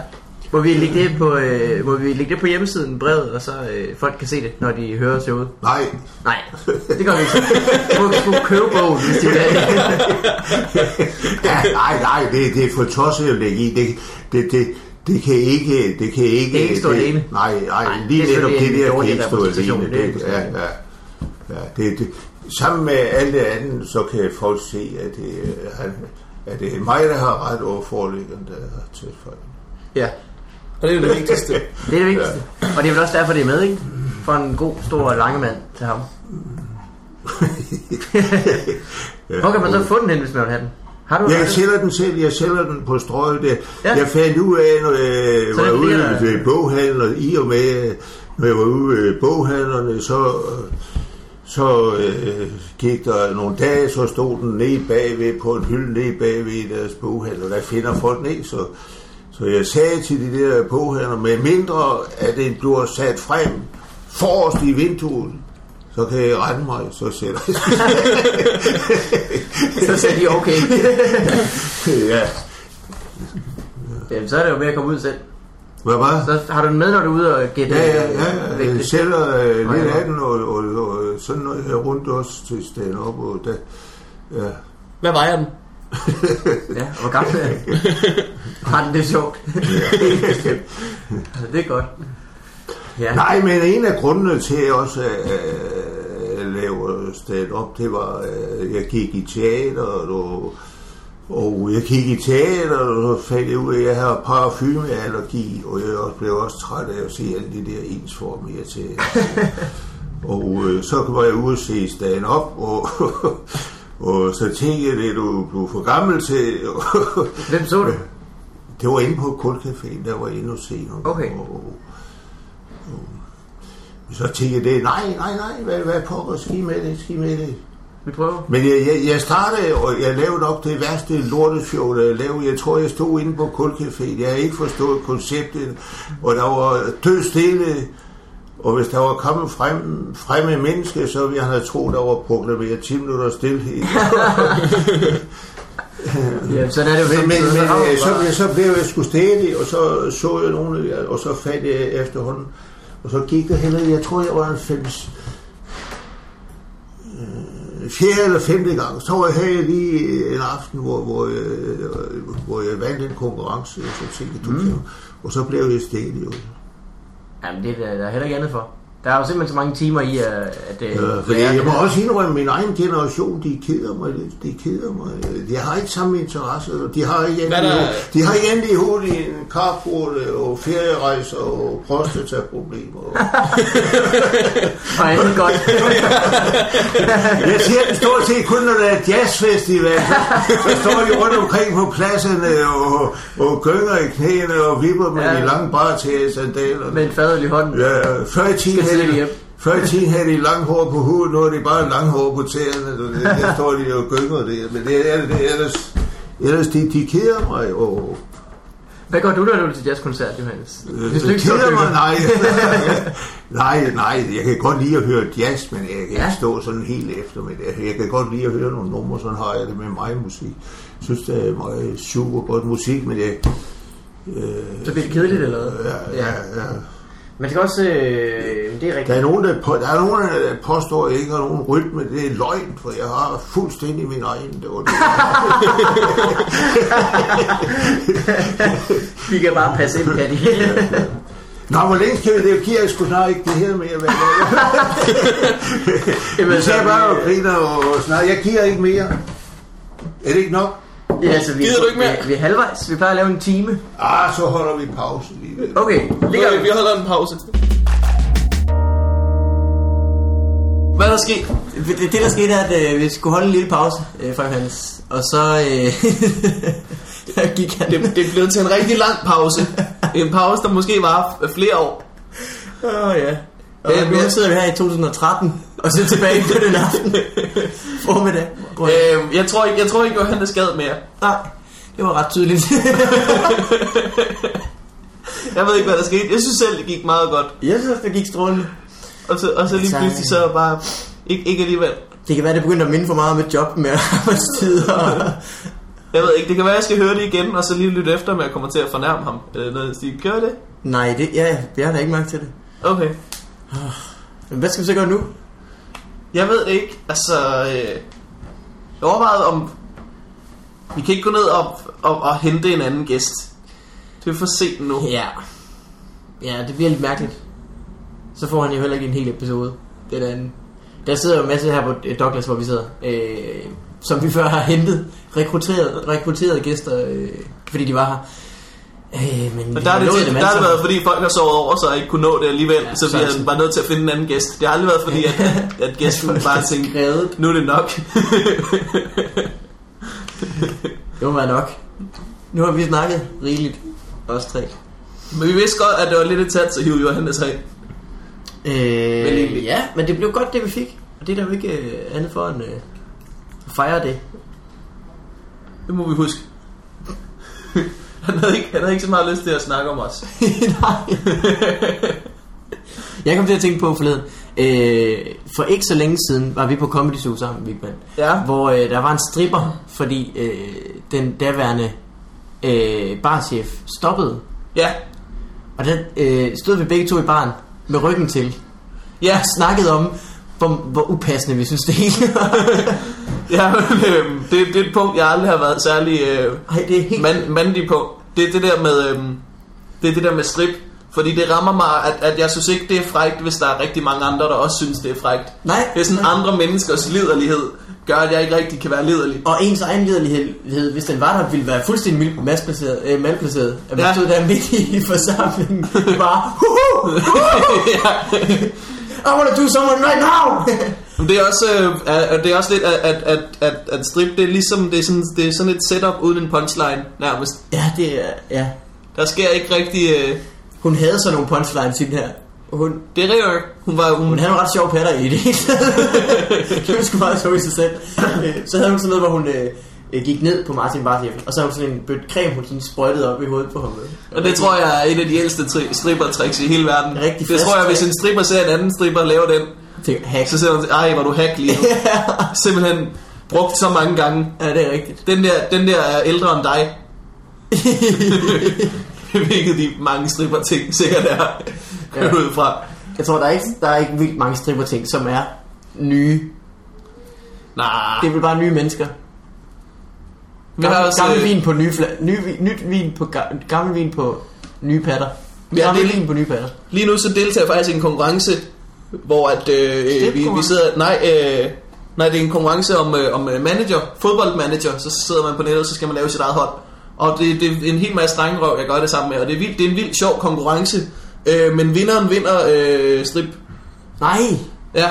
Må vi lægge det på, øh, må vi lægge det på hjemmesiden, brevet, og så øh, folk kan se det, når de hører showet? Nej, Nej, det gør vi ikke. Du må, må købe bogen, hvis de vil det. ja, nej, nej, det, det er for tosset at lægge i. Det, det, det, det kan ikke... Det kan ikke, Det kan ikke stå det, alene. Nej, nej, Nej, lige det netop det en der kan ikke stå alene. det Det, det. ja, ja, ja, det, det, sammen med alt det andet, så kan folk se, at det, er- han, at det er mig, der har ret over forlæggeren, der har tilføjet. Ja. Og det er jo det vigtigste. Det er det vigtigste. Og det er vel også derfor, det er med, ikke? For en god, stor og lange mand til ham. Hvor kan man så få den hen, hvis man vil have den? Har du Jeg sælger den selv, jeg sælger den på strøget. Ja. ja. Jeg fandt ud af, når jeg Så var ude ved boghandler, i og med, når jeg var ude ved boghandlerne, så, så øh, gik der nogle dage, så stod den nede bagved på en hylde nede bagved i deres boghandler. Der finder folk ned, så, så jeg sagde til de der boghandler, med mindre at den bliver sat frem forrest i vinduet, så kan jeg rette mig, så sætter jeg Så siger de, okay. ja. Jamen, så er det jo med at komme ud selv. Hvad var Så har du den med, når du er ude og gætte Ja, ja, øh, ja. Jeg sælger øh, Nej, lidt af den, og, og, og sådan noget her rundt også til stand-up. Og der, ja. Hvad vejer den? Ja, og hvor gammel er den? Har den det sjovt? altså, det er godt. Ja. Nej, men en af grundene til at også at øh, lave stand-up, det var, at jeg gik i teater, og, og jeg gik i teater, og så fandt jeg ud af, at jeg har parfumeallergi, og jeg blev også træt af at se alle de der ensformige teater. og øh, så var jeg ude og se stand-up, og, og så tænkte jeg, at du blev for gammel til... Hvem så du? Det var inde på Kulcaféen, der var jeg inde og se nogle Okay. Og, og, og, så tænkte jeg det, nej, nej, nej, hvad, hvad pokker, ski med det, ski med det. Vi prøver. Men jeg, jeg, jeg startede, og jeg lavede nok det værste lorteshow, der jeg lavede. Jeg tror, jeg stod inde på Kulcaféen. Jeg havde ikke forstået konceptet, og der var død stille. Og hvis der var kommet frem, fremme mennesker, så ville jeg have troet, der var proklameret 10 minutter stillhed. Ja, sådan er det Men, men, Så men så, bare. så blev jeg sgu stædig, og så så jeg nogle, og så fandt jeg efterhånden. Og så gik det heller, jeg tror, jeg var en fem, øh, fjerde eller femte gang. Så var jeg her lige en aften, hvor, hvor, jeg, hvor jeg vandt en konkurrence, jeg, du kan, og så blev jeg stædig. Jo. Jamen, det er der, er heller ikke andet for. Der er jo simpelthen så mange timer i, at... at øh, Ja, fordi lære jeg må også indrømme, at min egen generation, de keder mig lidt. De keder mig. De har ikke samme interesse. De har ikke andet, der- de har ikke andet i hovedet end carport og ferierejser og prostataproblemer. Og andet godt. Jeg ser dem stort set kun, når der er jazzfestival. Så, så står de rundt omkring på pladserne og, og gynger i knæene og vipper med Ja. de lange bartægersandaler. Med en fadøl i hånden. Ja, før i tiden havde de, før i tiden havde de langt hår på hovedet, nu er det bare langt hår på tæerne. Der står de og gynger det. Men det er det, det er ellers, ellers de, de keder mig. Og, Hvad gør du, når du er til jazzkoncert, Johannes? øh, Hvis du ikke keder mig, nej. nej, nej, jeg kan godt lide at høre jazz, men jeg kan ikke Ja. stå sådan helt efter med det. Jeg kan godt lide at høre nogle numre, sådan har jeg det med mig musik. Jeg synes, det er meget super godt musik, men jeg... Øh, Så bliver det kedeligt, eller hvad? Ja, ja, ja. Man skal også... Øh, det er Der rigtigt. er nogen, der, på, der, er nogen, der påstår, at jeg ikke har nogen rytme. Det er løgn, for jeg har fuldstændig min egen. Det var det. Vi kan bare passe ind, kan de. Nå, hvor længe skal vi det? Giver jeg sgu snart ikke det her mere. Hvad Jamen, Vi ser bare og griner og, og snart. Jeg giver ikke mere. Er det ikke nok? Ja, altså, vi, Gider du ikke mere? Vi, vi er halvvejs. Vi plejer at lave en time. Ah, så holder vi pause lige. Okay, det gør Okay, vi. vi holder en pause. Hvad er der sket? Det, det der skete er, at øh, vi skulle holde en lille pause øh, fra Johannes. Og så øh, der gik han... Det, det blevet til en rigtig lang pause. En pause, der måske var flere år. Åh oh, ja. Og Øh, men- sidder her i 2013 og så tilbage på den aften. Formiddag. Øh, Øh, jeg tror ikke, jeg tror ikke, at han er skadet mere. nej, det var ret tydeligt. Jeg ved ikke, hvad der skete. Jeg synes selv, det gik meget godt. jeg synes, det gik strålende. Og så, og så lige Så- pludselig så bare... Ikke, ikke alligevel. Det kan være, det begynder at minde for meget om et job med arbejdstider. Jeg ved ikke, det kan være, jeg skal høre det igen, og så lige lytte efter, om jeg kommer til at fornærme ham. Eller noget i den stil. Gør jeg det? Nej, det, ja, jeg har da ikke mærke til det. Okay. Men hvad skal vi så gøre nu? Jeg ved det ikke. Altså, øh, jeg overvejede om... Vi kan ikke gå ned og, og, og hente en anden gæst. Det er for sent nu. Ja. Ja, det bliver lidt mærkeligt. Så får han jo heller ikke en hel episode. Det er det. Der sidder jo en masse her på øh, Douglas, hvor vi sidder. Øh, som vi før har hentet. Rekrutteret, rekrutteret gæster, øh, fordi de var her. Øh, men Og der har det, dem der har det været, fordi folk har sovet over, så ikke kunne nå det alligevel. Ja, så vi det- har bare nødt til at finde en anden gæst. Det har aldrig været fordi, at, at gæsten bare tænkte, Skrevet. nu er det nok. Det må være nok. Nu har vi snakket rigeligt. Os tre. Men vi vidste godt, at det var lidt et tæt, så hive Johannes af. Øh, ja, men det blev godt, det vi fik. Og det er der jo ikke øh, andet for end øh, at fejre det. Det må vi huske. Han havde, ikke, han havde ikke så meget lyst til at snakke om os. Nej. Jeg kom til at tænke på forleden. Øh, for ikke så længe siden var vi på Comedy Zoo sammen, Big Man. Ja. Hvor øh, der var en stripper, fordi øh, den daværende øh, barchef stoppede. Ja, Og der øh, stod vi begge to i baren med ryggen til. ja, Og snakkede om, hvor, hvor upassende vi synes det hele ja men, øhm, det, det er et punkt, jeg aldrig har været særlig øh, Ej, det er helt... mand, mandig på. Det er det der med, øhm, det er det der med strip. Fordi det rammer mig, at, at jeg synes ikke, det er frægt, hvis der er rigtig mange andre, der også synes, det er frægt. Nej. Det er sådan andre menneskers liderlighed, gør, at jeg ikke rigtig kan være liderlig. Og ens egen liderlighed, hvis den var der, ville være fuldstændig masplaceret, øh, malplaceret. At man Ja. stod der midt i forsamlingen, bare, ja. I wanna do someone right now! Det er også, øh, det er også lidt, at, at, at, at, strip, det er ligesom, det er, sådan, det er sådan et setup uden en punchline, nærmest. ja, det er, ja. Der sker ikke rigtig... Øh, Hun havde sådan nogle punchlines i den her. Hun, det er rigtigt, hun var... Hun, hun havde nogle ret sjove patter i det det var sgu meget sjovt i sig selv. Øh, så havde hun sådan noget, hvor hun øh, øh, gik ned på Martin Bartjeff, og så havde hun sådan en bødt creme, hun sådan sprøjtede op i hovedet på ham. og det tror jeg er et af de ældste tri- stripper-tricks i hele verden. Rigtig det tror jeg, hvis en stripper ser en anden stripper lave den, Tænk, hack. så siger hun, ej, hvor du hack lige nu. Simpelthen brugt så mange gange. Ja, det er rigtigt. Den der, den der er ældre end dig. Hvilket de mange stripper ting sikkert er Ja. ud fra. Jeg tror, der er ikke, der er ikke vildt mange stripper ting, som er nye. Nej, Det er vel bare nye mennesker. Vi har Gammel, også... gammel øh, vin på nye fla- ny, vi- nyt vin på ga- gammel vin på nye patter. Ja, Gammel det er- vin på nye patter. Lige nu så deltager jeg faktisk i en konkurrence, hvor at, øh, vi, vi sidder... Nej, øh, nej, det er en konkurrence om, øh, om øh, manager, fodboldmanager. Så sidder man på nettet, så skal man lave sit eget hold. Og det, det er en hel masse drengerøv, jeg gør det sammen med. Og det er, vildt, det er en vildt sjov konkurrence. Øh, men vinderen vinder øh, strip. Nej! Ja.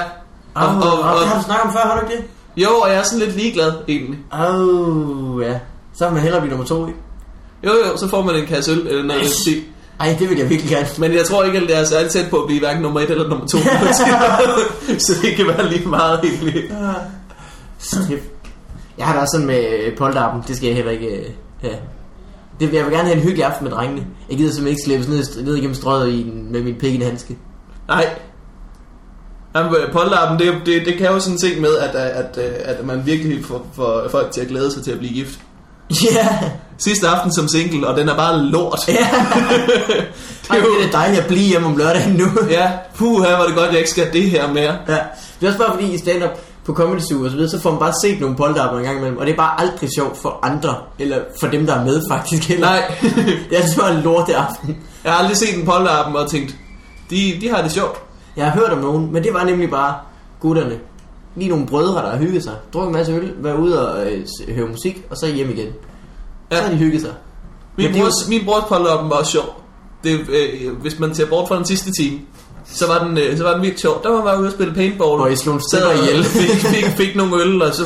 Og, Og, og, og, det har du snakket om før, har du ikke det? Jo, og jeg er sådan lidt ligeglad egentlig. Åh, oh, ja. Så vil man hellere blive nummer to, ikke? Jo, jo, så får man en kasse øl eller noget den stil. Ej, det vil jeg virkelig gerne. Men jeg tror ikke, at det er særlig tæt på at blive hverken nummer et eller nummer to. så det kan være lige meget egentlig. Strip. Jeg har det også sådan med polterappen. Det skal jeg heller ikke øh, have. Det, jeg vil gerne have en hyggelig aften med drengene. Jeg gider simpelthen ikke slæbes ned, ned igennem strøget i med min pik i en handske. Nej. Jamen, øh, polterappen, det, det, det kan jo sådan en ting med, at, at, at, at man virkelig får, får folk til at glæde sig til at blive gift. Ja! Sidste aften som single, og den er bare lort. Ja! Ej, det er dejligt at blive hjemme om lørdagen nu. Ja, puha, var det godt, jeg ikke skal det her mere. Ja, det er også bare fordi i stand-up på Comedy Zoo og så videre, så får man bare set nogle polterapper en gang imellem, og det er bare aldrig sjovt for andre, eller for dem, der er med faktisk heller. Nej, Det er altså bare en lorte aften. jeg har aldrig set en polterappen og tænkt, de, de har det sjovt. Jeg har hørt om nogen, men det var nemlig bare gutterne. Lige nogle brødre, der har hygget sig. Drukket en masse øl, været ude og øh, høre musik, og så hjem igen. Ja. Så har de hygget sig. Min, brors, min brors polterappen var også sjov. Det, øh, hvis man ser bort fra den sidste time, så var den, øh, så var den vildt sjov. Der var man bare ude og spille paintball. Hvor I slog en og ihjel. Fik, fik, fik nogle øl, og så,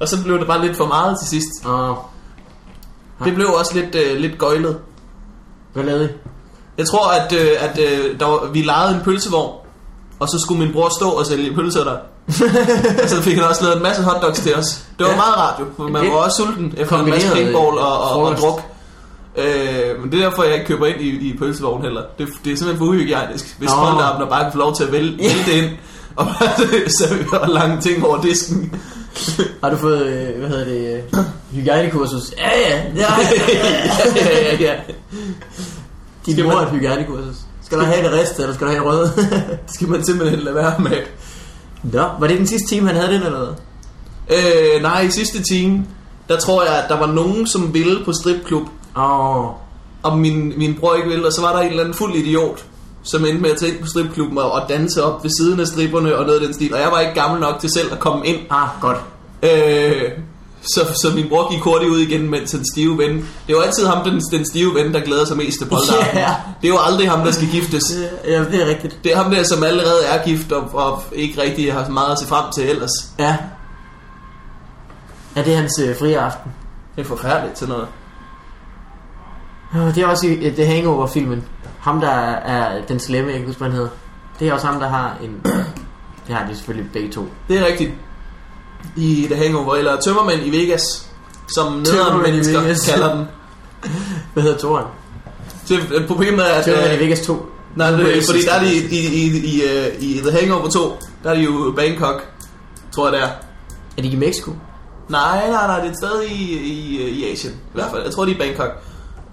og så blev det bare lidt for meget til sidst. Og Det blev også lidt, øh, lidt gøjlet. hvad lavede I? Jeg tror, at, øh, at øh, der var, vi lejede en pølsevogn, og så skulle min bror stå og sælge pølser der. og så fik han også lavet en masse hotdogs til os. Det var Ja. meget rart jo, for man Det- var også sulten efter en masse paintball og, og, og druk. Øh, men det er derfor, jeg ikke køber ind i, i pølsevogn heller. Det, det er simpelthen for uhygiejnisk, hvis folk der bare kan få lov til at vælge, vælge det ind. og serverer lange ting over disken. Har du fået, øh, hvad hedder det, øh, hygiejnekursus? Ja, ja, ja. ja, ja, ja. Din Skal mor man- er et hygiejnekursus. Skal du have det riste, eller skal du have røde? Det skal man simpelthen lade være med. Nå, var det den sidste time, han havde den, eller hvad? Øh, nej, i sidste time, der tror jeg, at der var nogen, som ville på stripklub, Åh, oh, og min, min bror ikke ville, og så var der en eller anden fuld idiot, som endte med at tage ind på stripklubben og, og danse op ved siden af stripperne og noget af den stil. Og jeg var ikke gammel nok til selv at komme ind. ah, godt. Øh, så, så min bror gik hurtigt ud igen, mens den stive ven... Det var altid ham, den, den stive ven, der glæder sig mest til polterappen. Ja. Det er jo aldrig ham, der skal giftes. Ja, det er rigtigt. Det er ham der, som allerede er gift og, og ikke rigtig har meget at se frem til ellers. Ja. Ja, det er hans øh, frie aften. Det er forfærdeligt til noget. Det er også i øh, The Hangover-filmen. Ham, der er den slemme, jeg kan huske, hvad han hedder. Det er også ham, der har en... Det har de selvfølgelig begge to. Det er rigtigt. I The Hangover, eller Tømmermænd i Vegas, som nederen i mennesker Vegas. kalder den. Hvad hedder toren? Det, problemet er, at... Tømmermænd i øh, Vegas 2. Nej, det, fordi der er de i, i, i, i, øh, i The Hangover 2, der er de jo Bangkok, tror jeg det er. Er de i Mexico? Nej, nej, nej, det er sted i, i, i Asien, i hvert fald. Jeg tror, det er i Bangkok.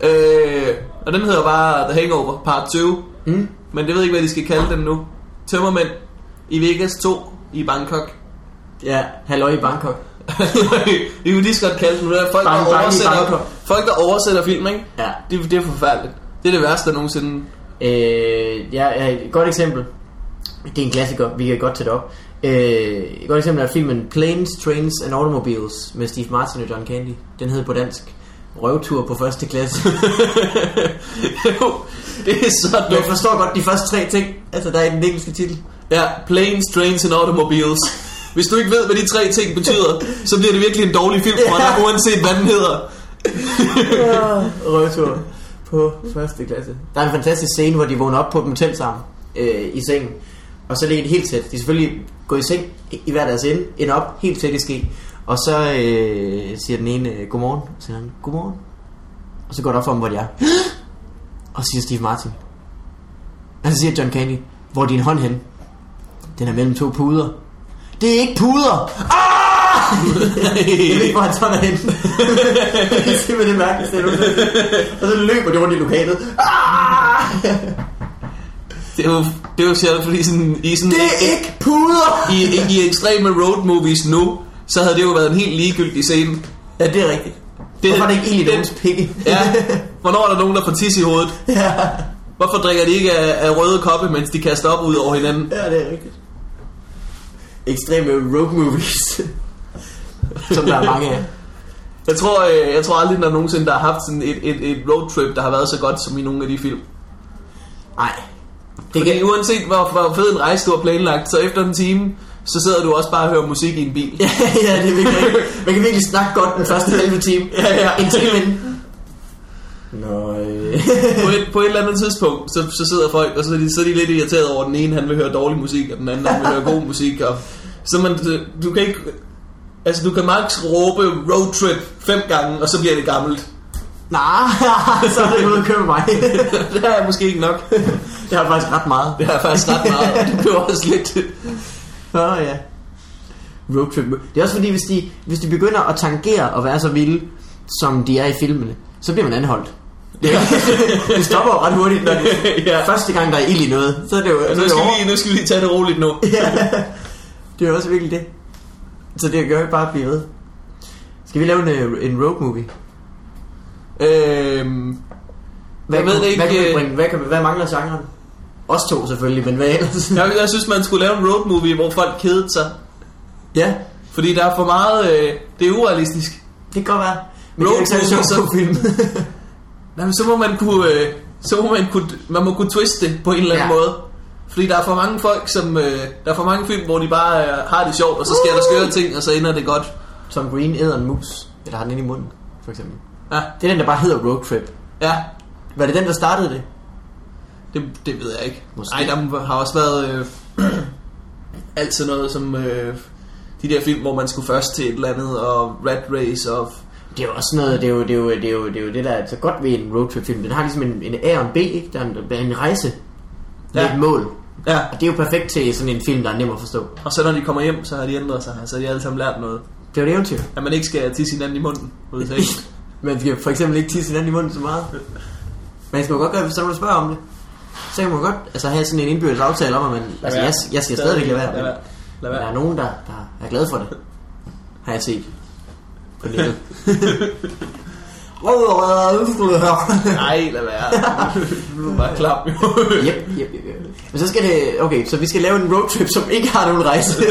Øh, og den hedder bare The Hangover Part 20. Mm. Men det ved jeg ikke, hvad de skal kalde den nu. Tømmermænd i Vegas 2 i Bangkok. Ja, halløj i Bangkok. det kunne lige så godt kalde. Det er folk, Bang, der bang oversætter, folk, der oversætter film, ikke? Ja. Det, det er forfærdeligt. Det er det værste, der nogensinde... Øh, ja, ja, et godt eksempel. Det er en klassiker, vi kan godt tage det op. Øh, et godt eksempel er filmen Planes, Trains and Automobiles med Steve Martin og John Candy. Den hedder på dansk Røvtur på første klasse. Jo, det er så Jeg dumt. forstår godt de første tre ting. Altså, der er i den engelske titel. Ja, planes, trains and automobiles. Hvis du ikke ved, hvad de tre ting betyder, så bliver det virkelig en dårlig film for dig, uanset hvad den hedder. Røvtur på første klasse. Der er en fantastisk scene, hvor de vågner op på et motel sammen øh, i sengen. Og så er det et helt tæt. De er selvfølgelig gået i seng i- i hver deres ende, ender op helt tæt i ske. Og så øh, siger den ene øh, godmorgen, og så siger han godmorgen. Og så går det op for dem, hvor de er. Og så siger Steve Martin. Og så siger John Candy, hvor er din hånd hen? Den er mellem to puder. Det er ikke puder! Ah! Jeg ved ikke, hvor hans hånd er henne. det er simpelthen det mærkeligste. Og så løber de rundt i lokalet. Ah! Det er jo, det er jo sjovt, fordi sådan, i, sådan, Det er ikke puder! i, i, i ekstreme road movies nu, så havde det jo været en helt ligegyldig scene. Ja, det er rigtigt. Det- Hvorfor er det ikke egentlig nogens pikke? Ja, hvornår er der nogen, der får tis i hovedet? ja. Hvorfor drikker de ikke af, af røde koppe, mens de kaster op ud over hinanden? ja, det er rigtigt. Ekstreme road movies. Som der er mange af. Jeg tror, øh, jeg tror aldrig, der er nogensinde, der har haft sådan et, et, et roadtrip, der har været så godt som i nogle af de film. Nej. Det Fordi kan... uanset hvor, hvor fed en rejse du har planlagt, så efter en time, så sidder du også bare og hører musik i en bil. ja, ja, det er virkelig. Man kan virkelig snakke godt den første halve time. Ja, ja. En time inden. Nå, øh. på, et, på et eller andet tidspunkt, så, så sidder folk, og så er, de, så er de lidt irriteret over, at den ene han vil høre dårlig musik, og den anden han vil høre god musik. Og, så man, du kan ikke... Altså, du kan max råbe roadtrip fem gange, og så bliver det gammelt. Nej, så er det ude at købe mig. det er måske ikke nok. det har faktisk ret meget. Det er faktisk ret meget, og det bliver også lidt... Åh oh, ja. Roadtrip. Det er også fordi, hvis de, hvis de begynder at tangere og være så vilde, som de er i filmene, så bliver man anholdt. Det, det stopper ret hurtigt, når det Ja. ja. første gang, der er ild i noget. Så er det jo, er Nu skal, lige, nu skal vi lige tage det roligt nu. Ja. Det er jo også virkelig det. Så det gør jo bare at blive ved. Skal vi lave en, øh, en road movie? Øhm, Hvad, Jeg ved det ikke, Hvad, kan vi øh, bringe, hvad, kan, hvad mangler genren? Os to selvfølgelig, men hvad ellers? jeg, jeg synes, man skulle lave en road movie, hvor folk kedede sig. ja, Fordi der er for meget... Øh, det er urealistisk. det kan godt være. Men Road det er ikke så så- sjovt på film. Nej, men så må man kunne... Øh, så må man kunne... Man må kunne twiste det på en eller anden Ja. måde. Fordi der er for mange folk, som... Øh, der er for mange film, hvor de bare øh, har det sjovt, og så sker der skøre ting, og så ender det godt. Tom Green æder en mus. Eller har den inde i munden, for eksempel. Ja, Det er den, der bare hedder Road Trip. ja. Var det den, der startede det? Det, det ved jeg ikke. Måske. Nej, der har også været... Øh, alt sådan noget som... Øh, de der film, hvor man skulle først til et eller andet, og Rat Race, og... Det er jo også noget, det er jo det, er jo, det, er jo, det, er jo det der er så godt ved en roadtrip film. Den har ligesom en, en A og en B, ikke? Der er en, en rejse med Ja. et mål. Ja, Og det er jo perfekt til sådan en film, der er nem at forstå. og så når de kommer hjem, så har de ændret sig, så har de alle sammen lært noget. Det er jo et eventyr. At man ikke skal tisse hinanden i munden, Man skal for eksempel ikke tisse hinanden i munden så meget. Men jeg skal jo godt gøre, hvis der er spørger om det. Så kan man godt altså, have sådan en indbyrdes aftale om, at man, altså, jeg, jeg skal stadigvæk lade være. Lad Men, være. Lad men der være. er nogen, der, der er glade for det. Har jeg set. På nettet. Nej, lad være. Nu er bare klam, jo. Yep, yep, yep, yep. Men så skal det, okay, så vi skal lave en roadtrip, som ikke har nogen rejse.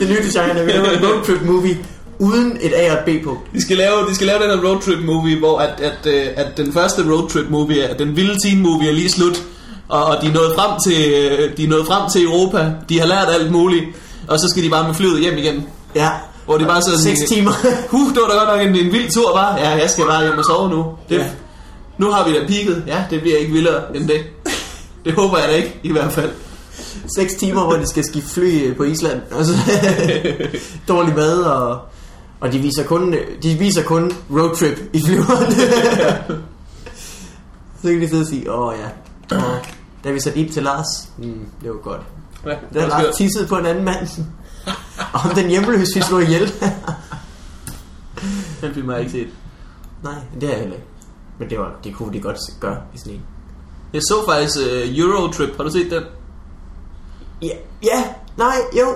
Det nye design er, vi laver en roadtrip movie uden et A og et B på. De skal lave, de skal lave den her roadtrip movie, hvor at, at, øh, at den første roadtrip movie, er, den vilde teen movie er lige slut, og, og de er nået frem til, øh, de er nået frem til Europa, de har lært alt muligt, og så skal de bare med flyet hjem igen. Ja. Hvor de bare sidder 6 sådan, timer. Huh, det var da godt nok en, en vild tur, var. Ja, jeg skal bare hjem og sove nu. Det, Ja. Nu har vi da peaked. Ja, det bliver ikke vildere end det. Det håber jeg da ikke, i hvert fald. 6 timer, hvor de skal skifte fly på Island. Og så dårlig mad, og, og de viser kun, de viser kun roadtrip i flyveren. så kan de sidde og sige, åh ja, og da vi satte ind til Lars, mm, det var godt. Ja, Der er Lars tissede på en anden mand. Og om den hjemløs, vi slog ihjel. Den film har jeg ikke set. Nej, det er jeg heller ikke. Men det, var, det kunne de godt gøre i sådan en. Jeg så faktisk uh, Eurotrip. Har du set den? Ja, ja, nej, jo.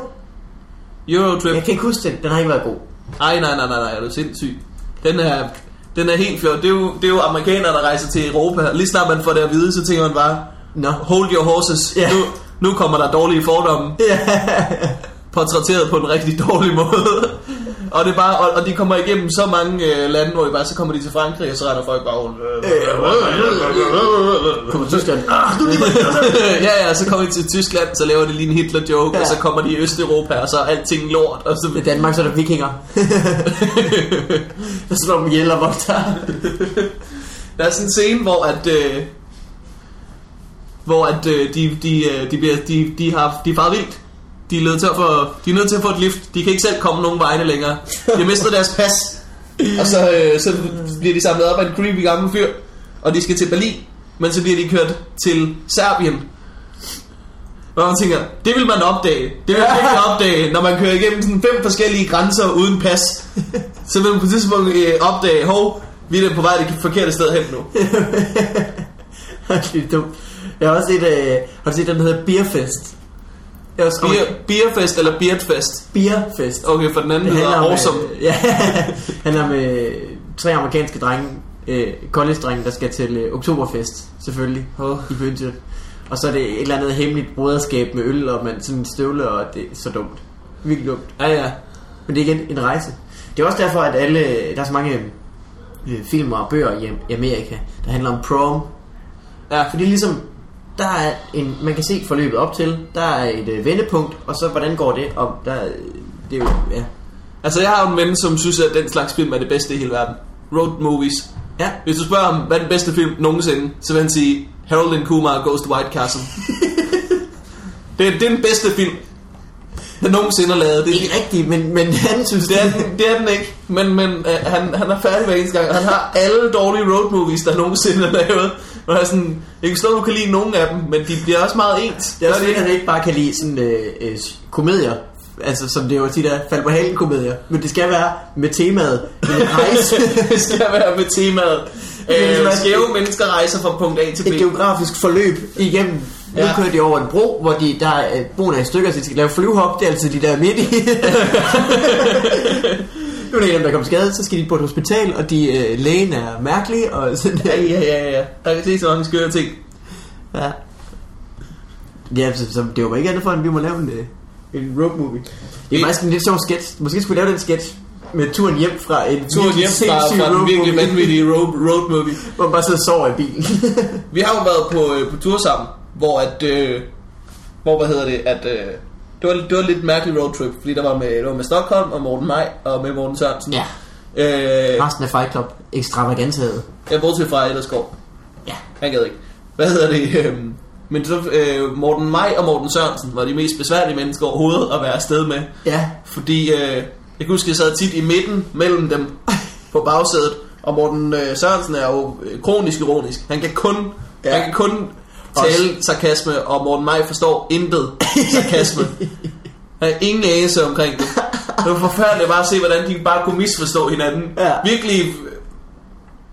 Eurotrip. Jeg kan ikke huske den, den har ikke været god. Ej, nej, nej, nej, nej, er du sindssyg. Den er, den er helt fjort. Det er, jo, det er jo amerikanere, der rejser til Europa. Lige snart man får det at vide, så tænker man bare, Nå. hold your horses. Ja. Nu, nu kommer der dårlige fordomme. Portrætteret på en rigtig dårlig måde. og, det er bare, og, og de kommer igennem så mange øh, lande, hvor de bare, så kommer de til Frankrig, og så render folk bare rundt. Kommer Tyskland. ja, ja, så kommer de til Tyskland, så laver de lige en Hitler-joke, Ja. og så kommer de i Østeuropa, og så er alting lort. Og så, I Danmark så er der vikinger. der slår dem ihjel og voldtager. Der er sådan en scene, hvor at... Øh, hvor at øh, de, de, øh, de, bliver, de, de har de er faret vildt. De er, nødt til at få, de er nødt til at få et lift. De kan ikke selv komme nogen vegne længere. De har mistet deres pas. Og så, øh, så bliver de samlet op af en creepy gammel fyr. Og de skal til Berlin. Men så bliver de kørt til Serbien. Og man tænker, det vil man opdage. Det vil man ikke opdage, når man kører igennem sådan fem forskellige grænser uden pas. Så vil man på et tidspunkt øh, opdage, hov, vi er på vej det forkerte sted hen nu. det er dumt. Jeg har også set, øh, har du set den, der hedder Beerfest. Har også Beer, beerfest eller beardfest? Beerfest. Okay, for den anden hedder om, awesome. øh, ja, han er med tre amerikanske drenge, øh, college-drenge, der skal til øh, Oktoberfest, selvfølgelig, Åh. i München. Og så er det et eller andet hemmeligt broderskab med øl, og man sådan støvler, og det er så dumt. Virkelig dumt. Ja, ja. Men det er igen en rejse. Det er også derfor, at alle, der er så mange øh, film og bøger i, i Amerika, der handler om prom. Ja, Fordi ligesom, der er en, man kan se forløbet op til, der er et øh, vendepunkt, og så hvordan går det, og der, øh, det er jo, ja. altså jeg har jo en ven, som synes, at den slags film er det bedste i hele verden. Road movies. Ja, Hvis du spørger ham, hvad er den bedste film nogensinde, så vil han sige, Harold and Kumar Goes to White Castle. det, er, det er den bedste film, der nogensinde er lavet. Det, ikke rigtigt, men, men han synes, det, er den, det er den ikke, men, men uh, han, han er færdig hver eneste gang. Han har alle dårlige road movies, der nogensinde er lavet. Og jeg, sådan, jeg kan forstå, at du kan lide nogle af dem, men de bliver også meget ens. Det er også fedt, at han ikke bare kan lide sådan øh, øh, komedier. Altså, som det jo tit er, fald på halen komedier. Men det skal være med temaet. En rejse. det skal være med temaet. Ligesom, Øh, at- skæve mennesker rejser fra punkt A til B. et geografisk forløb igennem. Nu Ja. kører de over en bro, hvor de, der er, broen er i stykker, så de skal lave flyvehop. Det er altid de der midt i. nu er der en der kommer skade, så skal de på et hospital, og de, øh, lægen er mærkelig. Og sådan der. Ja, ja, ja. Der kan se så mange skøre ting. Ja. Ja, så, så det jo ikke andet for, end vi må lave en, øh, en road movie. Det er En- faktisk en lidt sjov sketch. Måske skulle vi lave den sketch med turen hjem fra en Turen hjem fra, fra den virkelig vanvittige road, road movie. Hvor man bare sidder og sover i bilen. Vi har jo været på, øh, på tur sammen, hvor at, øh, hvor hvad hedder det, at øh, det, var, det var lidt mærkelig roadtrip, fordi der var med, det var med Stockholm og Morten Maj og med Morten Sørensen. ja. Øh, Resten af Fight Club. Extravaganzaet. jeg bortset fra Ellerskov. Ja. Han gad ikke. Hvad hedder det? Øh, men så øh, Morten Maj og Morten Sørensen var de mest besværlige mennesker overhovedet at være afsted med. Ja. Fordi øh, jeg kan huske, jeg sad tit i midten mellem dem på bagsædet. Og Morten øh, Sørensen er jo øh, kronisk ironisk. Han kan kun, Ja. ja. han kan kun tale sarkasme, og Morten Maj forstår intet sarkasme. Han har ingen anelse omkring det. Det var forfærdeligt bare at se, hvordan de bare kunne misforstå hinanden. Ja. Virkelig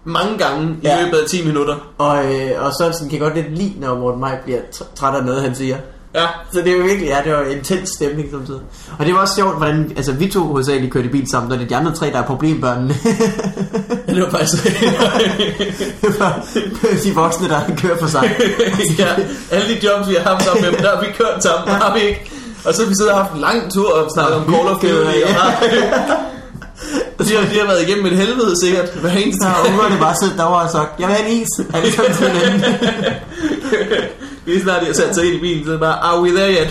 mange gange i Ja. løbet af 10 minutter. Og, øh, og Sørensen kan godt lidt lide, når Morten Maj bliver tr- træt af noget, han siger. Ja, Så det er jo virkelig, ja, det var en intens stemning samtidig. Og det var også sjovt, hvordan, altså vi to hovedsageligt kørte i bil sammen, og det er de andre tre, der er problembørnene. det var faktisk... Det var de voksne, der kører for sig. ja, alle de jobs, vi har haft sammen med dem, der har vi kørt sammen, har vi ikke. Og så har vi siddet og haft en lang tur og snakket om Call of Duty. De, har, de har været igennem et helvede sikkert hver eneste Så har ungerne bare siddet derovre og sagt, jeg vil have en is. Sammen til hinanden. Lige snart de har sat sig ind i bilen, så er det bare, are we there yet?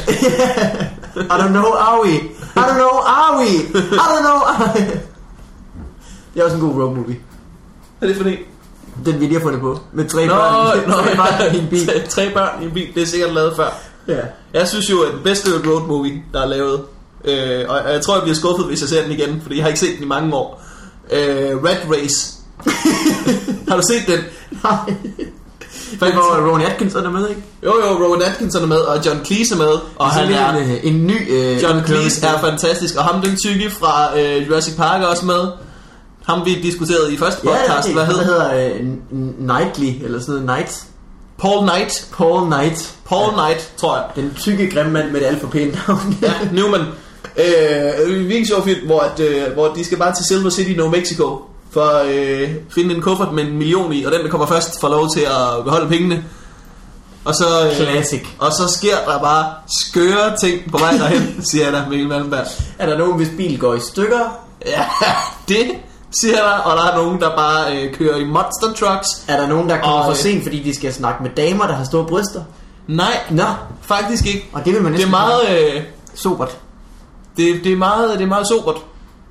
I don't know, are we? I don't know, are we? I don't know, are we? Det er også en god road movie. Hvad er det for en? Den vi lige har fundet på. Med tre Nå, børn, nå, tre børn i en bil. Tre, tre børn i en bil, det er sikkert lavet før. Ja. Jeg synes jo, at den bedste road movie, der er lavet, øh, og jeg tror, jeg bliver skuffet, hvis jeg ser den igen, fordi jeg har ikke set den i mange år. Øh, Red Race. har du set den? Nej. Det var Ron Atkinson der med, ikke? Jo, jo, Rowan Atkinson er med, og John Cleese er med, og han er... en, øh, en ny... Øh, John Cleese er fantastisk, og ham den tykke fra øh, Jurassic Park er også med. Ham vi diskuterede i første Ja, podcast, det, hvad hvad hed hedder øh, Knightley, eller sådan noget, Knight. Paul Knight. Paul Knight. Paul Knight, tror jeg. Den tykke grimme mand med det alt for pæne navn. Ja, Newman. Øh, en virkelig sjov film, hvor, at, øh, hvor de skal bare til Silver City, New Mexico, for at øh, finde en kuffert med en million i, og den, der kommer først, får lov til at beholde pengene. Og så, øh, Classic. og så sker der bare skøre ting på vej derhen, siger der Mikkel Malmberg. er der nogen, hvis bil går i stykker? Ja, det siger der, og der er nogen, der bare øh, kører i monster trucks. Er der nogen, der kommer Og, for øh, sent, fordi de skal snakke med damer, der har store bryster? Nej, Nå, faktisk ikke. og det vil man Det er meget, øh, sobert. det, det, er meget, det er meget sobert.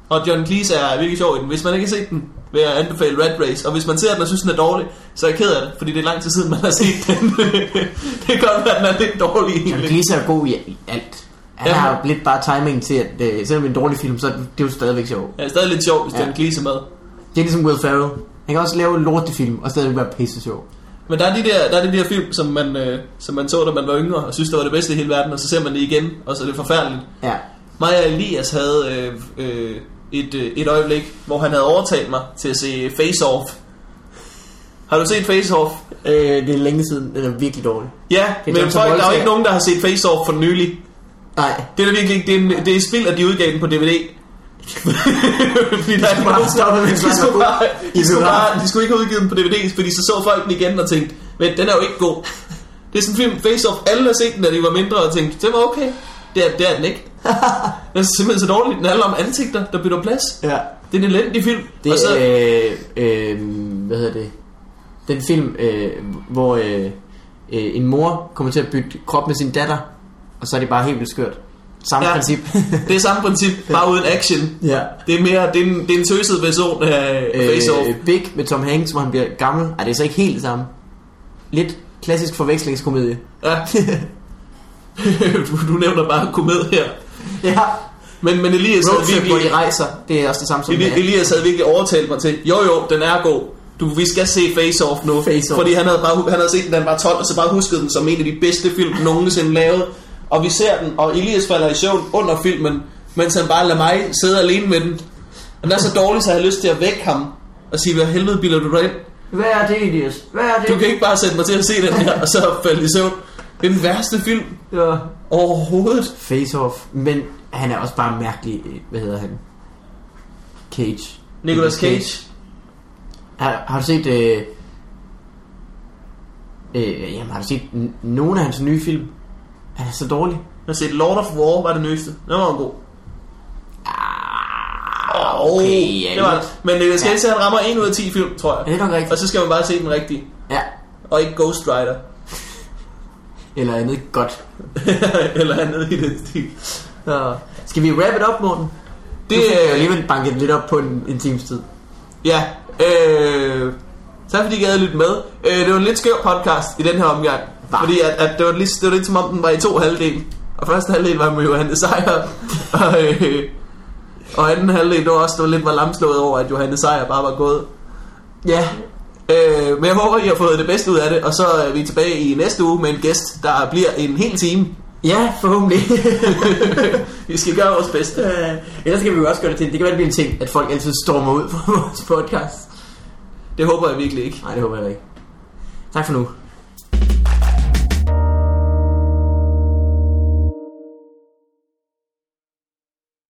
Og John Cleese er virkelig sjov i den. Hvis man ikke har set den, vil jeg anbefale Red Race. Og hvis man ser den og synes, den er dårlig, så er jeg ked af det, fordi det er lang tid siden, man har set den. det kan godt være, at den er lidt dårlig egentlig. Cleese er god i alt. Han Ja. har lidt bare timing til, at øh, selvom det er en dårlig film, så er det det er jo stadigvæk sjovt. Ja, det er stadig lidt sjovt, hvis Ja. Cleese er med. Det er ligesom Will Ferrell. Han kan også lave lortefilm, og stadigvæk være pisse sjov. Men der er de der, der, er de der film, som man, øh, som man så, da man var yngre, og synes, det var det bedste i hele verden, og så ser man det igen, og så er det forfærdeligt. Ja. Og Elias havde øh, øh, et, øh, et øjeblik, hvor han havde overtalt mig til at se Face Off. Har du set Face Off? Øh, det er længe siden, den er virkelig dårlig. Ja, Det men folk, der er jo ikke nogen, der har set Face Off for nylig. Nej, Det er virkelig ikke. Det er, en, det er spild, at de udgav den på DVD. fordi der er ikke nogen, stoppe, der, mens de, skulle bare, de, skulle bare, de skulle ikke have udgivet den på DVD, fordi så så folk den igen og tænkte, men den er jo ikke god. Det er sådan en film, Face Off, alle har set den, da de var mindre, og tænkte, det var okay. Det er, det er den ikke. Den er simpelthen så dårlig. Den handler om ansigter, der bytter plads. ja. Det er en elendig film. Det og så, er, øh, øh, hvad hedder det? Den film, øh, hvor øh, øh, en mor kommer til at bytte krop med sin datter, og så er det bare helt vildt skørt. Samme Ja. princip. det er samme princip, bare uden action. ja. Det er mere, det er en, det er en tøset version af Face Off. Øh, Big med Tom Hanks, hvor han bliver gammel. Ej, det er så ikke helt det samme. Lidt klassisk forvekslingskomedie. Ja. du, du nævner bare komedie her. Ja. Men, men Elias havde Roadtrip, hvor virkelig, de rejser, det er også det samme som Eli- Elias havde virkelig overtalt mig til, jo jo, den er god. Du, vi skal se Face Off nu. Face Off. Fordi han havde, bare, han havde set den, da han var 12, og så bare husket den som en af de bedste film, nogensinde lavet. Og vi ser den, og Elias falder i søvn under filmen, mens han bare lader mig sidde alene med den. Og den er så dårlig, så jeg har lyst til at vække ham og sige, hvad helvede bilder du dig ind? Hvad er det, Elias? Hvad er det? Du kan ikke bare sætte mig til at se den her, og så falde i søvn. Det er den værste film Ja. overhovedet. Face Off. Men han er også bare mærkelig. Hvad hedder han? Cage. Nicolas Cage. Har, har du set... Øh, øh, jamen, har du set nogle af hans nye film? Han er så dårlig. Jeg har set Lord of War, var det nyeste. Den var en god. Ah, okay, ja, det var det. Men Nicolas Cage, ja. han rammer 1 ud af 10 film, tror Er jeg. det nok Og rigtigt? så skal man bare se den rigtige. Ja. Og ikke Ghost Rider. Eller andet godt. Eller andet i den stil. Så, skal vi wrap it up, Morten? Det er jo alligevel banket lidt op på en, en times tid. Ja. Øh, tak fordi I gad lytte med. Øh, det var en lidt skør podcast i den her omgang. Hva? Fordi at, at det, var lidt, det var lidt som om den var i to halvdele. Og første halvdel var med Johannes Sejer. og, øh, og anden halvdel, det var også det var lidt var lamslået over, at Johannes Sejer bare var gået. Ja. Øh, men jeg håber, I har fået det bedste ud af det, og så er vi tilbage i næste uge med en gæst, der bliver en hel time. Ja, forhåbentlig. Vi skal gøre vores bedste. Øh, Ellers kan vi jo også gøre det til, det kan være, det bliver en ting, at folk altid stormer ud på vores podcast. Det håber jeg virkelig ikke. Nej, det håber jeg ikke. Tak for nu.